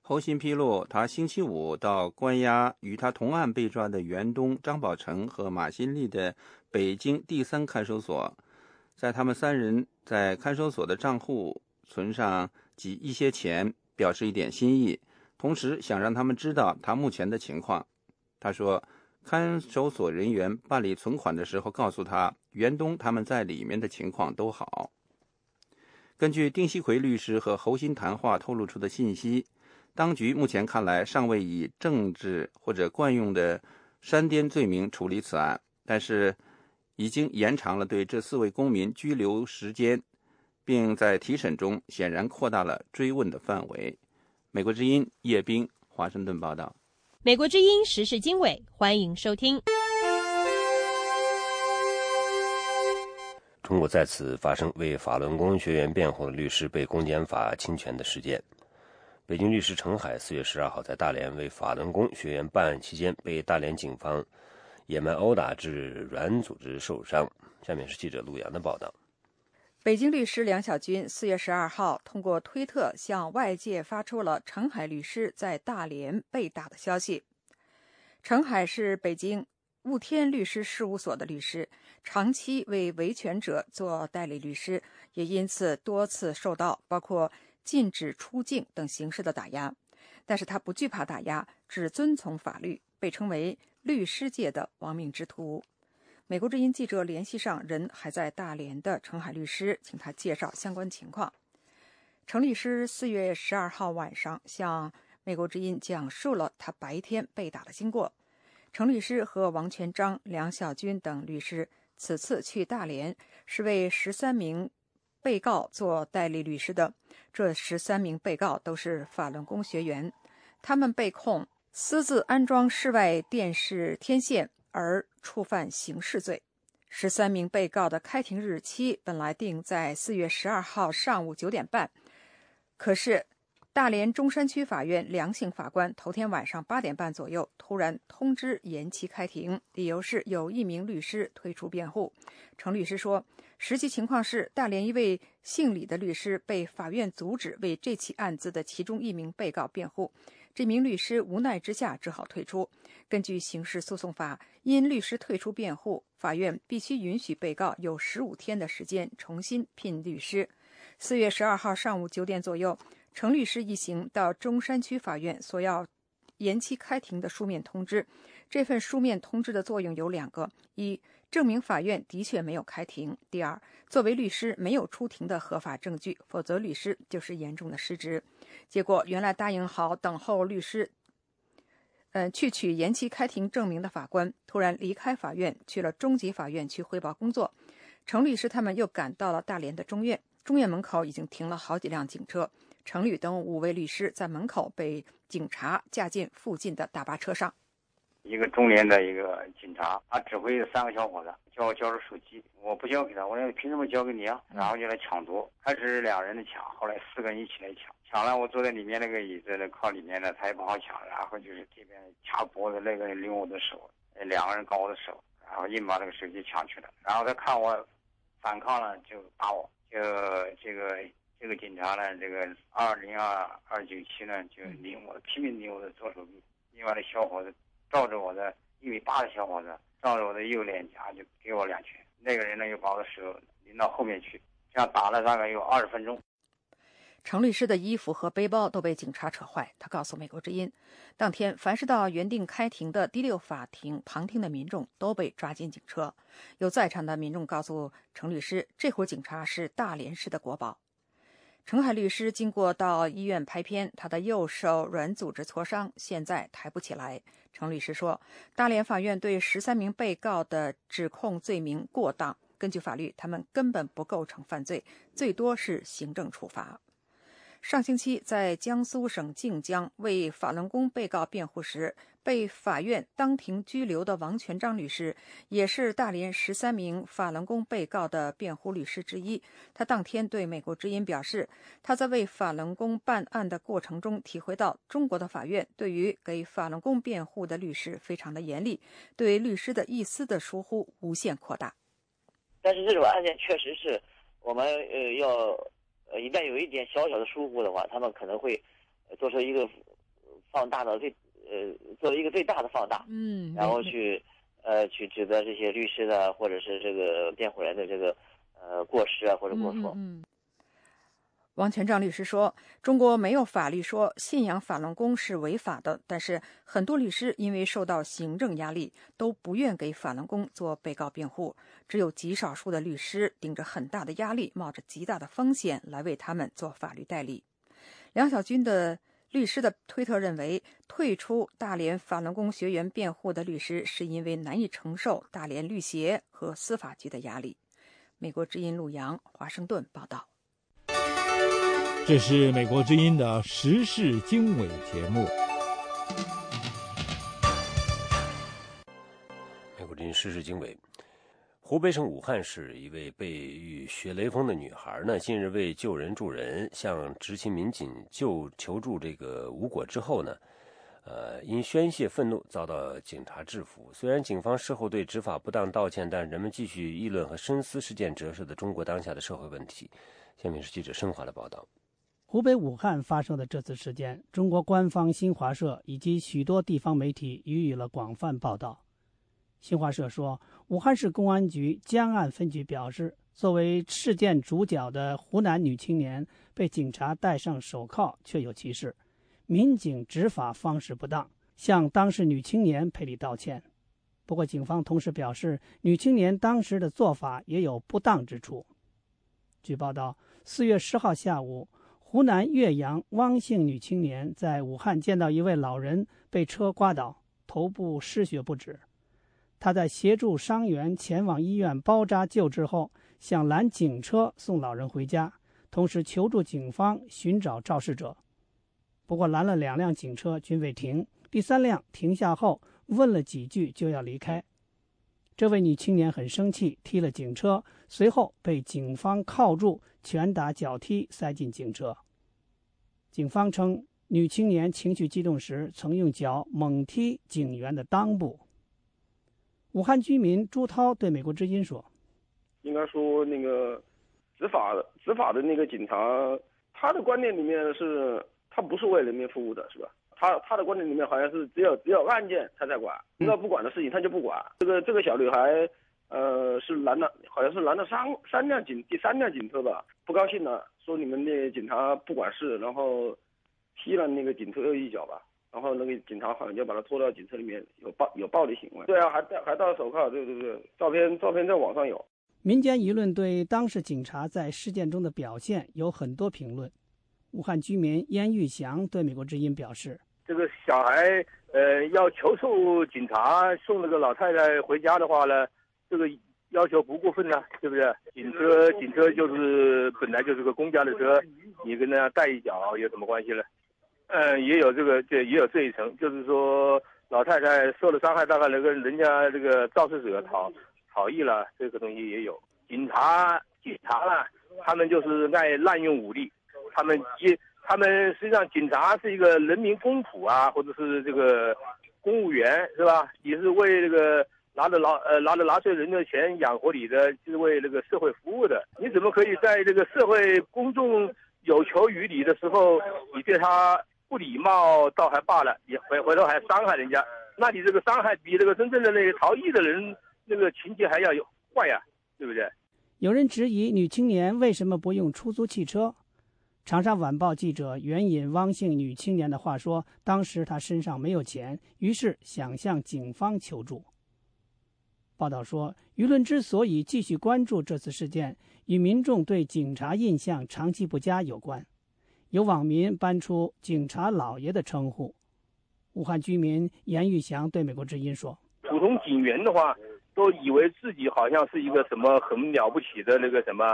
Speaker 22: 侯鑫披露，他星期五到关押与他同案被抓的袁东、张宝成和马新立的北京第三看守所，在他们三人在看守所的账户存上几一些钱，表示一点心意，同时想让他们知道他目前的情况。他说。看守所人员办理存款的时候，告诉他袁东他们在里面的情况都好。根据丁锡奎律师和侯鑫谈话透露出的信息，当局目前看来尚未以政治或者惯用的煽颠罪名处理此案，但是已经延长了对这四位公民拘留时间，并在提审中显然扩大了追问的范围。美国之音叶冰华盛顿报道。
Speaker 25: 美国之音时事经纬，欢迎收听。
Speaker 4: 通过再次发生为法轮功学员辩护的律师被公检法侵权的事件。北京律师程海四月十二号在大连为法轮功学员办案期间，被大连警方野蛮殴打致软组织受伤。下面是记者陆阳的报道。
Speaker 18: 北京律师梁晓军四月十二号通过推特向外界发出了程海律师在大连被打的消息。程海是北京雾天律师事务所的律师。长期为维权者做代理律师，也因此多次受到包括禁止出境等形式的打压。但是他不惧怕打压，只遵从法律，被称为律师界的亡命之徒。美国之音记者联系上人还在大连的程海律师，请他介绍相关情况。程律师四月十二号晚上向美国之音讲述了他白天被打的经过。程律师和王全章、梁小军等律师。此次去大连是为十三名被告做代理律师的。这十三名被告都是法轮功学员，他们被控私自安装室外电视天线而触犯刑事罪。十三名被告的开庭日期本来定在四月十二号上午九点半，可是。大连中山区法院梁姓法官头天晚上八点半左右突然通知延期开庭，理由是有一名律师退出辩护。程律师说，实际情况是大连一位姓李的律师被法院阻止为这起案子的其中一名被告辩护，这名律师无奈之下只好退出。根据刑事诉讼法，因律师退出辩护，法院必须允许被告有十五天的时间重新聘律师。四月十二号上午九点左右。程律师一行到中山区法院索要延期开庭的书面通知。这份书面通知的作用有两个：一，证明法院的确没有开庭；第二，作为律师没有出庭的合法证据，否则律师就是严重的失职。结果，原来答应好等候律师，嗯，去取延期开庭证明的法官突然离开法院，去了中级法院去汇报工作。程律师他们又赶到了大连的中院，中院门口已经停了好几辆警车。程旅等五位律师在门口被警察架进附近的大巴车上。
Speaker 26: 一个中年的一个警察，他指挥三个小伙子，叫我交出手机，我不交给他，我说凭什么交给你啊？然后就来抢夺，开始两人的抢，后来四个人一起来抢，抢了我坐在里面那个椅子的靠里面的，他也不好抢，然后就是这边掐脖子，那个人拎我的手，两个人搞我的手，然后硬把那个手机抢去了，然后他看我反抗了，就打我，就这个。这个警察呢，这个二零二二九七呢，就拧我，拼命拧我的左手臂。另外的小伙子照着我的一米八的小伙子，照着我的右脸颊就给我两拳。那个人呢，又把我的手拧到后面去，这样打了大概有二十分钟。
Speaker 18: 程律师的衣服和背包都被警察扯坏。他告诉美国之音，当天凡是到原定开庭的第六法庭旁听的民众都被抓进警车。有在场的民众告诉程律师，这伙警察是大连市的国宝。程海律师经过到医院拍片，他的右手软组织挫伤，现在抬不起来。程律师说，大连法院对十三名被告的指控罪名过当，根据法律，他们根本不构成犯罪，最多是行政处罚。上星期在江苏省靖江为法轮功被告辩护时，被法院当庭拘留的王全章律师，也是大连十三名法轮功被告的辩护律师之一。他当天对美国之音表示，他在为法轮功办案的过程中，体会到中国的法院对于给法轮功辩护的律师非常的严厉，对律师的一丝的疏忽无限扩大。
Speaker 27: 但是这种案件确实是我们呃要。呃，一旦有一点小小的疏忽的话，他们可能会做出一个放大的最呃，做一个最大的放大，
Speaker 18: 嗯，
Speaker 27: 然后去呃去指责这些律师的或者是这个辩护人的这个呃过失啊或者过错。
Speaker 18: 嗯。王全章律师说：“中国没有法律说信仰法轮功是违法的，但是很多律师因为受到行政压力，都不愿给法轮功做被告辩护。只有极少数的律师顶着很大的压力，冒着极大的风险来为他们做法律代理。”梁小军的律师的推特认为，退出大连法轮功学员辩护的律师是因为难以承受大连律协和司法局的压力。美国之音陆洋华盛顿报道。
Speaker 28: 这是美国之音的时事经纬节目。
Speaker 4: 美国之音时事经纬。湖北省武汉市一位被遇学雷锋的女孩呢，近日为救人助人，向执勤民警救求助这个无果之后呢，呃，因宣泄愤怒遭到警察制服。虽然警方事后对执法不当道歉，但人们继续议论和深思事件折射的中国当下的社会问题。下面是记者申华的报道：
Speaker 13: 湖北武汉发生的这次事件，中国官方新华社以及许多地方媒体予以了广泛报道。新华社说，武汉市公安局江岸分局表示，作为事件主角的湖南女青年被警察戴上手铐，确有其事，民警执法方式不当，向当事女青年赔礼道歉。不过，警方同时表示，女青年当时的做法也有不当之处。据报道，四月十号下午，湖南岳阳汪姓女青年在武汉见到一位老人被车刮倒，头部失血不止。她在协助伤员前往医院包扎救治后，想拦警车送老人回家，同时求助警方寻找肇事者。不过拦了两辆警车均未停，第三辆停下后问了几句就要离开。这位女青年很生气，踢了警车，随后被警方铐住，拳打脚踢，塞进警车。警方称，女青年情绪激动时曾用脚猛踢警员的裆部。武汉居民朱涛对美国之音说：“
Speaker 29: 应该说，那个执法执法的那个警察，他的观念里面是，他不是为人民服务的，是吧？他他的观念里面好像是只有只有案件他在管，要不管的事情他就不管。这个这个小女孩，呃，是拦了，好像是拦了三三辆警，第三辆警车吧，不高兴了，说你们那警察不管事，然后踢了那个警车一脚吧。”然后那个警察好像就把他拖到警车里面，有暴有暴力行为。对啊，还戴还戴了手铐，对对对，照片照片在网上有。
Speaker 13: 民间舆论对当时警察在事件中的表现有很多评论。武汉居民燕玉祥对美国之音表示：“
Speaker 30: 这个小孩呃要求助警察送那个老太太回家的话呢，这个要求不过分呢，对不对？警车警车就是本来就是个公家的车，你跟他带一脚有什么关系呢？”嗯，也有这个，这也有这一层，就是说老太太受了伤害，大概那个人家这个肇事者逃逃逸了，这个东西也有。警察警察呢，他们就是爱滥用武力，他们也他们实际上警察是一个人民公仆啊，或者是这个公务员是吧？也是为这个拿着纳呃拿着纳税人的钱养活你的，是为那个社会服务的。你怎么可以在这个社会公众有求于你的时候，你对他？不礼貌倒还罢了，你回回头还伤害人家，那你这个伤害比这个真正的那个逃逸的人那个情节还要坏呀，对不对？
Speaker 13: 有人质疑女青年为什么不用出租汽车？长沙晚报记者援引汪姓女青年的话说，当时她身上没有钱，于是想向警方求助。报道说，舆论之所以继续关注这次事件，与民众对警察印象长期不佳有关。有网民搬出“警察老爷”的称呼。武汉居民严玉祥对美国之音说：“
Speaker 30: 普通警员的话，都以为自己好像是一个什么很了不起的那个什么，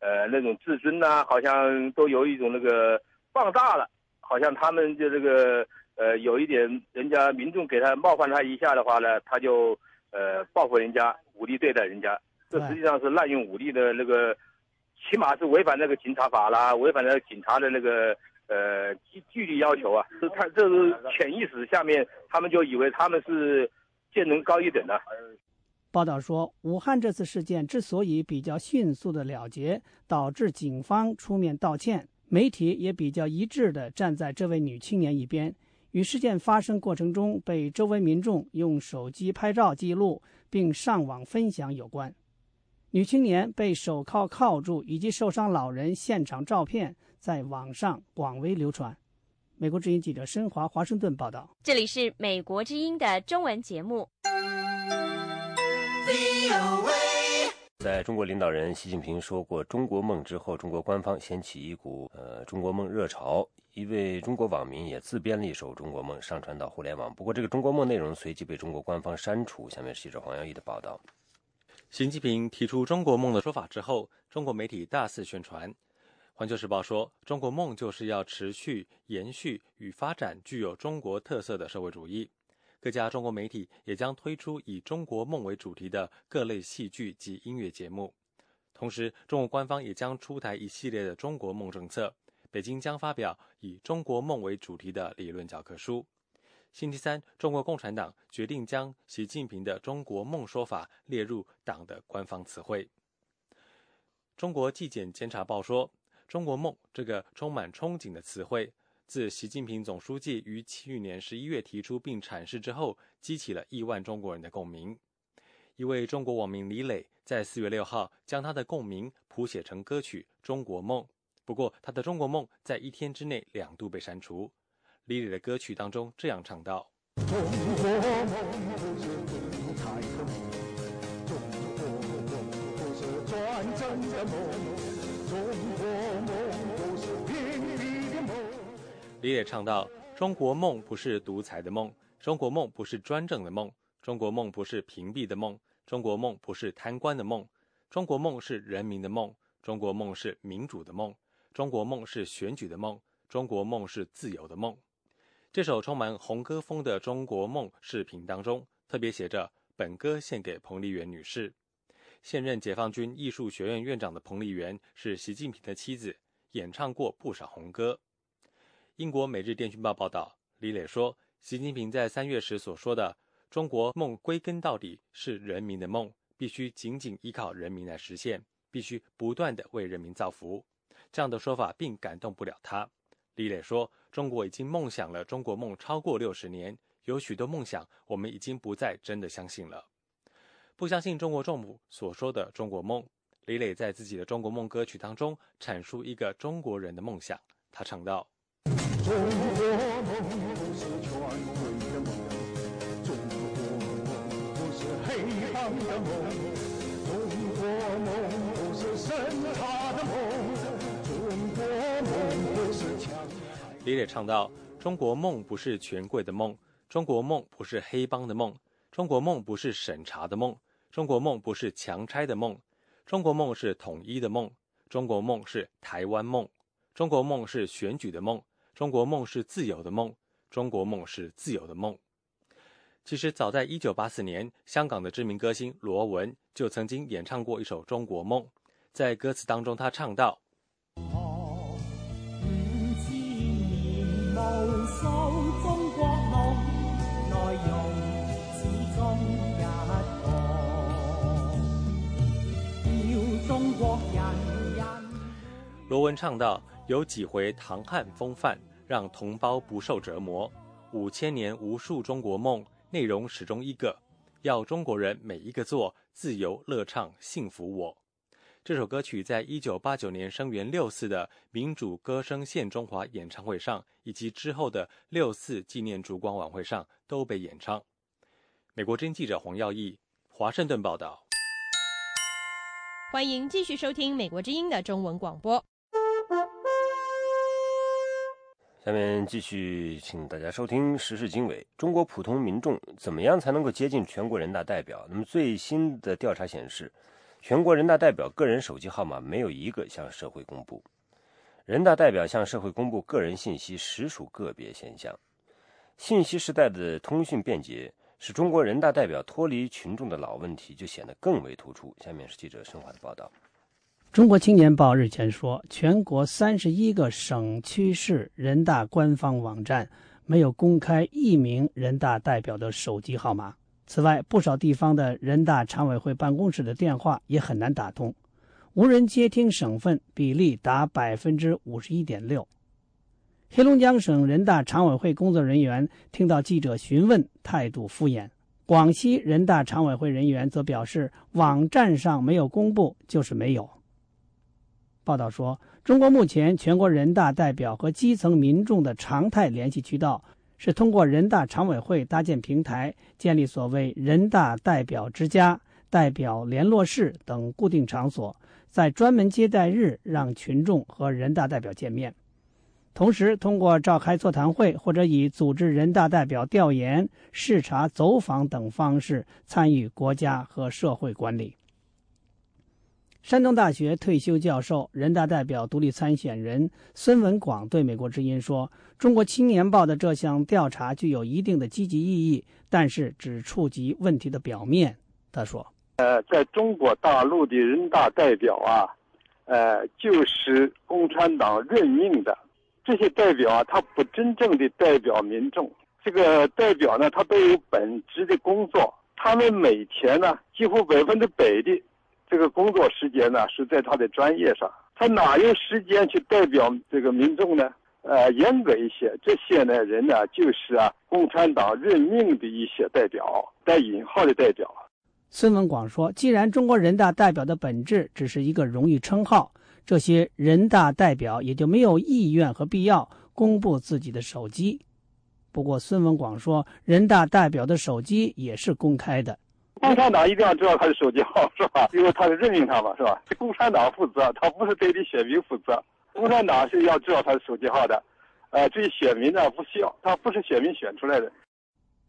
Speaker 30: 呃，那种自尊呐，好像都有一种那个放大了，好像他们就这个呃，有一点人家民众给他冒犯他一下的话呢，他就呃报复人家，武力对待人家，这实际上是滥用武力的那个。”起码是违反那个警察法啦，违反了警察的那个呃纪纪律要求啊！是他这是潜意识下面，他们就以为他们是见人高一等的。
Speaker 13: 报道说，武汉这次事件之所以比较迅速的了结，导致警方出面道歉，媒体也比较一致的站在这位女青年一边，与事件发生过程中被周围民众用手机拍照记录并上网分享有关。女青年被手铐铐住，以及受伤老人现场照片在网上广为流传。美国之音记者申华华盛顿报道。
Speaker 25: 这里是美国之音的中文节目。
Speaker 4: 在中国领导人习近平说过“中国梦”之后，中国官方掀起一股呃“中国梦”热潮。一位中国网民也自编了一首《中国梦》，上传到互联网。不过，这个《中国梦》内容随即被中国官方删除。下面是记者黄耀义的报道。
Speaker 14: 习近平提出“中国梦”的说法之后，中国媒体大肆宣传。《环球时报》说：“中国梦就是要持续延续与发展具有中国特色的社会主义。”各家中国媒体也将推出以中国梦为主题的各类戏剧及音乐节目。同时，中国官方也将出台一系列的中国梦政策。北京将发表以中国梦为主题的理论教科书。星期三，中国共产党决定将习近平的中国梦说法列入党的官方词汇。中国纪检监察报说，中国梦这个充满憧憬的词汇，自习近平总书记于去年十一月提出并阐释之后，激起了亿万中国人的共鸣。一位中国网民李磊在四月六号将他的共鸣谱写成歌曲《中国梦》。不过，他的中国梦在一天之内两度被删除。李磊的歌曲当中这样唱道：“中国梦不是独裁的梦，中国梦不是专政的梦，中国梦。”李磊唱道：“中国梦不是独裁的梦，中国梦不是专政的梦，中国梦不是屏蔽的梦，中国梦不是贪官的梦，中国梦是人民的梦，中国梦是民主的梦。”中国梦是选举的梦，中国梦是自由的梦。这首充满红歌风的《中国梦》视频当中，特别写着“本歌献给彭丽媛女士”。现任解放军艺术学院院长的彭丽媛是习近平的妻子，演唱过不少红歌。英国《每日电讯报》报道，李磊说，习近平在三月时所说的“中国梦归根到底是人民的梦，必须紧紧依靠人民来实现，必须不断的为人民造福”。这样的说法并感动不了他。李磊说：“中国已经梦想了中国梦超过六十年，有许多梦想我们已经不再真的相信了，不相信中国政府所说的中国梦。”李磊在自己的中国梦歌曲当中阐述一个中国人的梦想，他唱道：“中国梦不是权贵的梦，中国梦不是黑帮的梦，中国梦不是审查的梦。”中国梦不是强李磊唱道：“中国梦不是权贵的梦，中国梦不是黑帮的梦，中国梦不是审查的梦，中国梦不是强拆的梦，中国梦是统一的梦，中国梦是台湾梦，中国梦是选举的梦，中国梦是自由的梦，中国梦是自由的梦。”其实，早在一九八四年，香港的知名歌星罗文就曾经演唱过一首《中国梦》，在歌词当中，他唱道。罗文唱道：“有几回唐汉风范，让同胞不受折磨。五千年无数中国梦，内容始终一个，要中国人每一个做自由乐唱幸福我。”这首歌曲在一九八九年声援六四的民主歌声献中华演唱会上，以及之后的六四纪念烛光晚会上都被演唱。美国真记者黄耀义，华盛顿报道。
Speaker 25: 欢迎继续收听美国之音的中文广播。
Speaker 4: 下面继续，请大家收听时事经纬。中国普通民众怎么样才能够接近全国人大代表？那么最新的调查显示。全国人大代表个人手机号码没有一个向社会公布，人大代表向社会公布个人信息实属个别现象。信息时代的通讯便捷，使中国人大代表脱离群众的老问题就显得更为突出。下面是记者申华的报道。
Speaker 13: 中国青年报日前说，全国三十一个省区市人大官方网站没有公开一名人大代表的手机号码。此外，不少地方的人大常委会办公室的电话也很难打通，无人接听省份比例达百分之五十一点六。黑龙江省人大常委会工作人员听到记者询问，态度敷衍。广西人大常委会人员则表示，网站上没有公布就是没有。报道说，中国目前全国人大代表和基层民众的常态联系渠道。是通过人大常委会搭建平台，建立所谓“人大代表之家”，代表联络室等固定场所，在专门接待日让群众和人大代表见面。同时，通过召开座谈会或者以组织人大代表调研、视察、走访等方式参与国家和社会管理。山东大学退休教授、人大代表独立参选人孙文广对美国之音说：“中国青年报的这项调查具有一定的积极意义，但是只触及问题的表面。”他说：“
Speaker 31: 呃，在中国大陆的人大代表啊，呃，就是共产党任命的。”这些代表啊，他不真正的代表民众。这个代表呢，他都有本职的工作。他们每天呢，几乎百分之百的这个工作时间呢，是在他的专业上。他哪有时间去代表这个民众呢？呃，严格一些，这些呢人呢，就是啊，共产党任命的一些代表，带引号的代表。
Speaker 13: 孙文广说：“既然中国人大代表的本质只是一个荣誉称号。”这些人大代表也就没有意愿和必要公布自己的手机。不过，孙文广说，人大代表的手机也是公开的。
Speaker 31: 共产党一定要知道他的手机号，是吧？因为他是任命他嘛，是吧？共产党负责，他不是对你选民负责。共产党是要知道他的手机号的。呃，至于选民呢，不需要，他不是选民选出来的。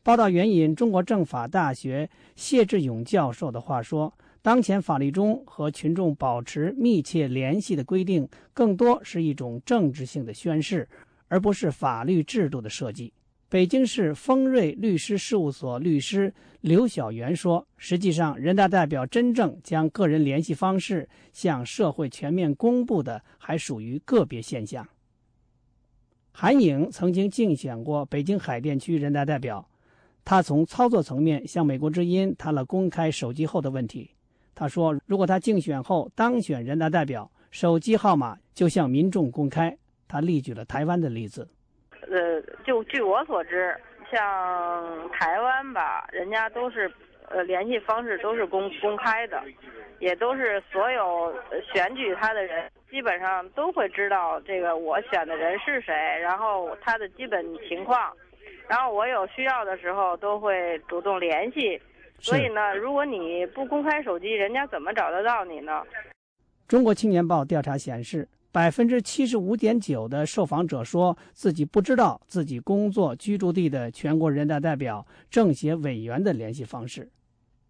Speaker 13: 报道援引中国政法大学谢志勇教授的话说。当前法律中和群众保持密切联系的规定，更多是一种政治性的宣示，而不是法律制度的设计。北京市丰瑞律师事务所律师刘晓元说：“实际上，人大代表真正将个人联系方式向社会全面公布的，还属于个别现象。”韩颖曾经竞选过北京海淀区人大代表，他从操作层面向美国之音谈了公开手机后的问题。他说：“如果他竞选后当选人大代表，手机号码就向民众公开。”他例举了台湾的例子。
Speaker 32: 呃，就据我所知，像台湾吧，人家都是呃联系方式都是公公开的，也都是所有选举他的人基本上都会知道这个我选的人是谁，然后他的基本情况，然后我有需要的时候都会主动联系。所以呢，如果你不公开手机，人家怎么找得到你呢？
Speaker 13: 中国青年报调查显示，百分之七十五点九的受访者说自己不知道自己工作居住地的全国人大代表、政协委员的联系方式。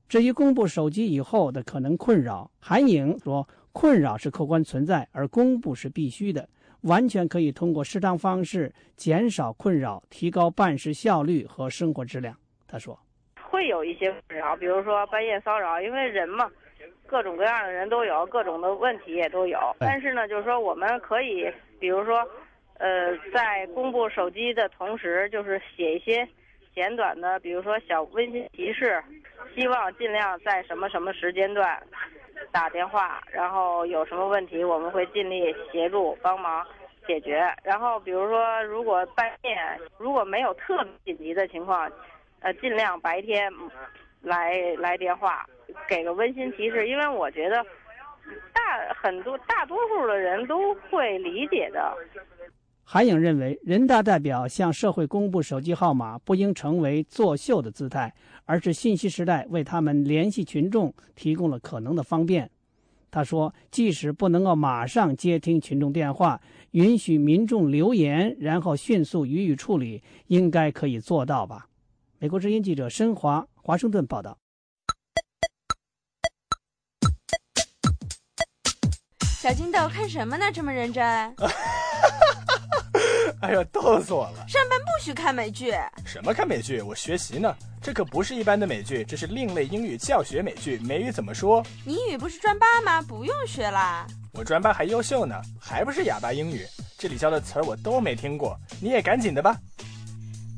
Speaker 13: 至于公布手机以后的可能困扰，韩颖说，困扰是客观存在，而公布是必须的，完全可以通过适当方式减少困扰，提高办事效率和生活质量。他说。
Speaker 32: 会有一些困扰，比如说半夜骚扰，因为人嘛，各种各样的人都有，各种的问题也都有。但是呢，就是说我们可以，比如说，呃，在公布手机的同时，就是写一些简短的，比如说小温馨提示，希望尽量在什么什么时间段打电话，然后有什么问题我们会尽力协助帮忙解决。然后比如说，如果半夜如果没有特别紧急的情况。呃，尽量白天来来电话，给个温馨提示，因为我觉得大很多大多数的人都会理解的。
Speaker 13: 韩颖认为，人大代表向社会公布手机号码不应成为作秀的姿态，而是信息时代为他们联系群众提供了可能的方便。他说，即使不能够马上接听群众电话，允许民众留言，然后迅速予以处理，应该可以做到吧。美国之音记者申华华盛顿报道。
Speaker 33: 小金豆看什么呢？这么认真？
Speaker 34: 哎呀，逗死我了！
Speaker 33: 上班不许看美剧。
Speaker 34: 什么看美剧？我学习呢。这可不是一般的美剧，这是另类英语教学美剧。美语怎么说？
Speaker 33: 你英语不是专八吗？不用学啦。
Speaker 34: 我专八还优秀呢，还不是哑巴英语？这里教的词儿我都没听过，你也赶紧的吧。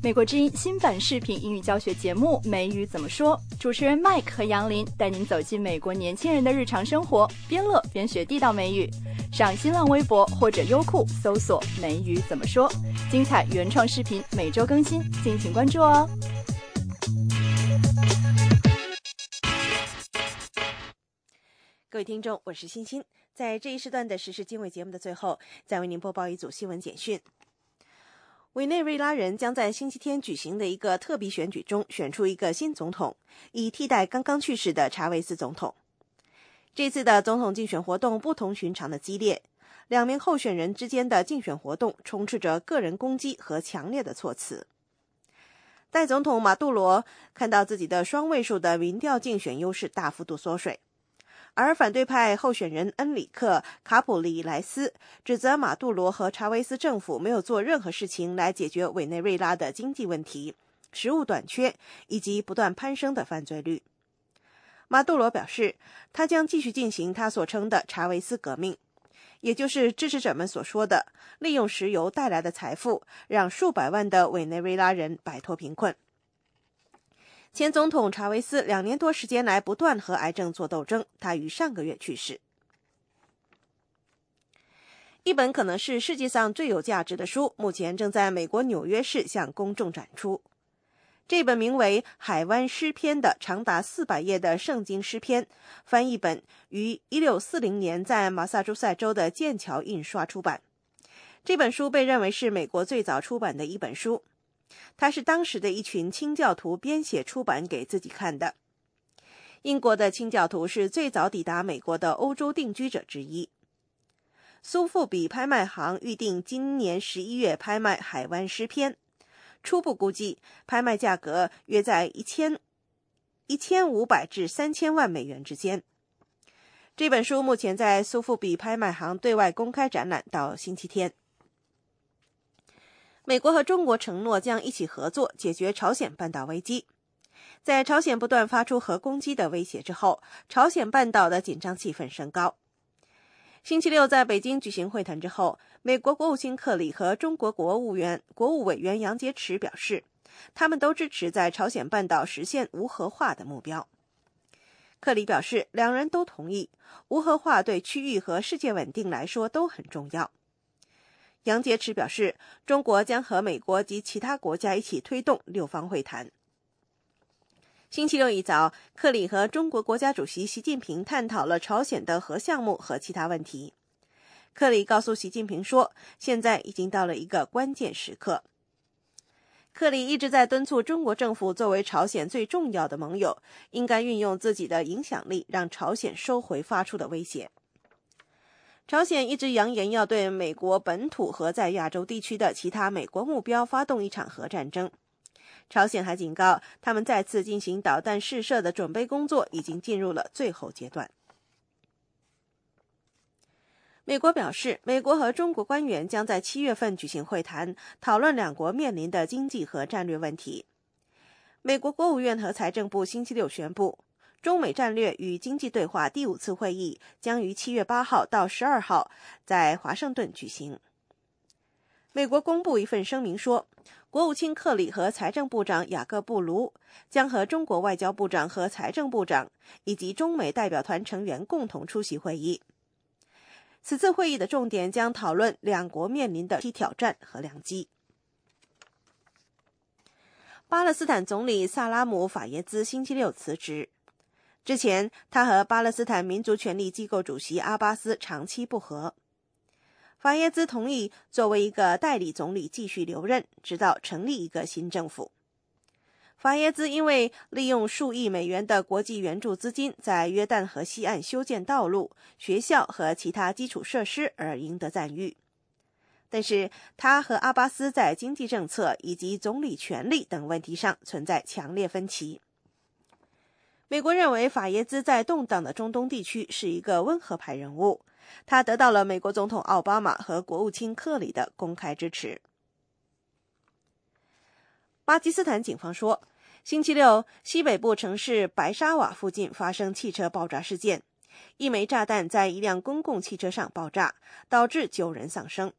Speaker 35: 美国之音新版视频英语教学节目《美语怎么说》，主持人 Mike 和杨林带您走进美国年轻人的日常生活，边乐边学地道美语。上新浪微博或者优酷搜索“美语怎么说”，精彩原创视频每周更新，敬请关注哦。
Speaker 3: 各位听众，我是欣欣，在这一时段的时事经纬节目的最后，再为您播报一组新闻简讯。委内瑞拉人将在星期天举行的一个特别选举中选出一个新总统，以替代刚刚去世的查韦斯总统。这次的总统竞选活动不同寻常的激烈，两名候选人之间的竞选活动充斥着个人攻击和强烈的措辞。代总统马杜罗看到自己的双位数的民调竞选优势大幅度缩水。而反对派候选人恩里克·卡普里莱斯指责马杜罗和查韦斯政府没有做任何事情来解决委内瑞拉的经济问题、食物短缺以及不断攀升的犯罪率。马杜罗表示，他将继续进行他所称的查韦斯革命，也就是支持者们所说的利用石油带来的财富，让数百万的委内瑞拉人摆脱贫困。前总统查韦斯两年多时间来不断和癌症做斗争，他于上个月去世。一本可能是世界上最有价值的书，目前正在美国纽约市向公众展出。这本名为《海湾诗篇》的长达四百页的圣经诗篇翻译本，于一六四零年在马萨诸塞州的剑桥印刷出版。这本书被认为是美国最早出版的一本书。它是当时的一群清教徒编写出版给自己看的。英国的清教徒是最早抵达美国的欧洲定居者之一。苏富比拍卖行预定今年十一月拍卖《海湾诗篇》，初步估计拍卖价格约在一千一千五百至三千万美元之间。这本书目前在苏富比拍卖行对外公开展览到星期天。美国和中国承诺将一起合作解决朝鲜半岛危机。在朝鲜不断发出核攻击的威胁之后，朝鲜半岛的紧张气氛升高。星期六在北京举行会谈之后，美国国务卿克里和中国国务院国务委员杨洁篪表示，他们都支持在朝鲜半岛实现无核化的目标。克里表示，两人都同意无核化对区域和世界稳定来说都很重要。杨洁篪表示，中国将和美国及其他国家一起推动六方会谈。星期六一早，克里和中国国家主席习近平探讨了朝鲜的核项目和其他问题。克里告诉习近平说：“现在已经到了一个关键时刻。”克里一直在敦促中国政府作为朝鲜最重要的盟友，应该运用自己的影响力，让朝鲜收回发出的威胁。朝鲜一直扬言要对美国本土和在亚洲地区的其他美国目标发动一场核战争。朝鲜还警告，他们再次进行导弹试射的准备工作已经进入了最后阶段。美国表示，美国和中国官员将在七月份举行会谈，讨论两国面临的经济和战略问题。美国国务院和财政部星期六宣布。中美战略与经济对话第五次会议将于七月八号到十二号在华盛顿举行。美国公布一份声明说，国务卿克里和财政部长雅各布卢将和中国外交部长和财政部长以及中美代表团成员共同出席会议。此次会议的重点将讨论两国面临的挑战和良机。巴勒斯坦总理萨拉姆·法耶兹星期六辞职。之前，他和巴勒斯坦民族权力机构主席阿巴斯长期不和。法耶兹同意作为一个代理总理继续留任，直到成立一个新政府。法耶兹因为利用数亿美元的国际援助资金，在约旦河西岸修建道路、学校和其他基础设施而赢得赞誉。但是，他和阿巴斯在经济政策以及总理权力等问题上存在强烈分歧。美国认为法耶兹在动荡的中东地区是一个温和派人物，他得到了美国总统奥巴马和国务卿克里的公开支持。巴基斯坦警方说，星期六西北部城市白沙瓦附近发生汽车爆炸事件，一枚炸弹在一辆公共汽车上爆炸，导致九人丧生。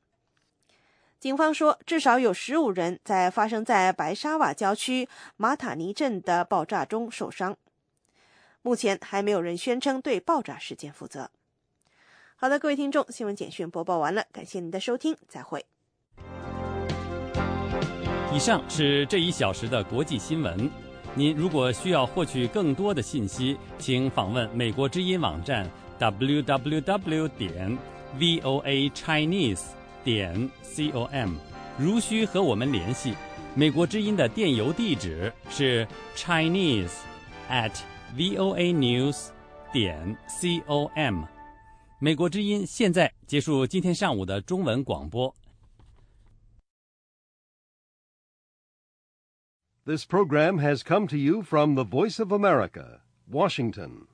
Speaker 3: 警方说，至少有十五人在发生在白沙瓦郊区马塔尼镇的爆炸中受伤。目前还没有人宣称对爆炸事件负责。好的，各位听众，新闻简讯播报完了，感谢您的收听，再会。
Speaker 14: 以上是这一小时的国际新闻。您如果需要获取更多的信息，请访问美国之音网站 www 点 voa chinese 点 com。
Speaker 1: 如需和我们联系，美国之音的电邮地址是 chinese at voa news 点 com。美国之音现在结束今天上午的中文广播。
Speaker 36: This program has come to you from the Voice of America, Washington.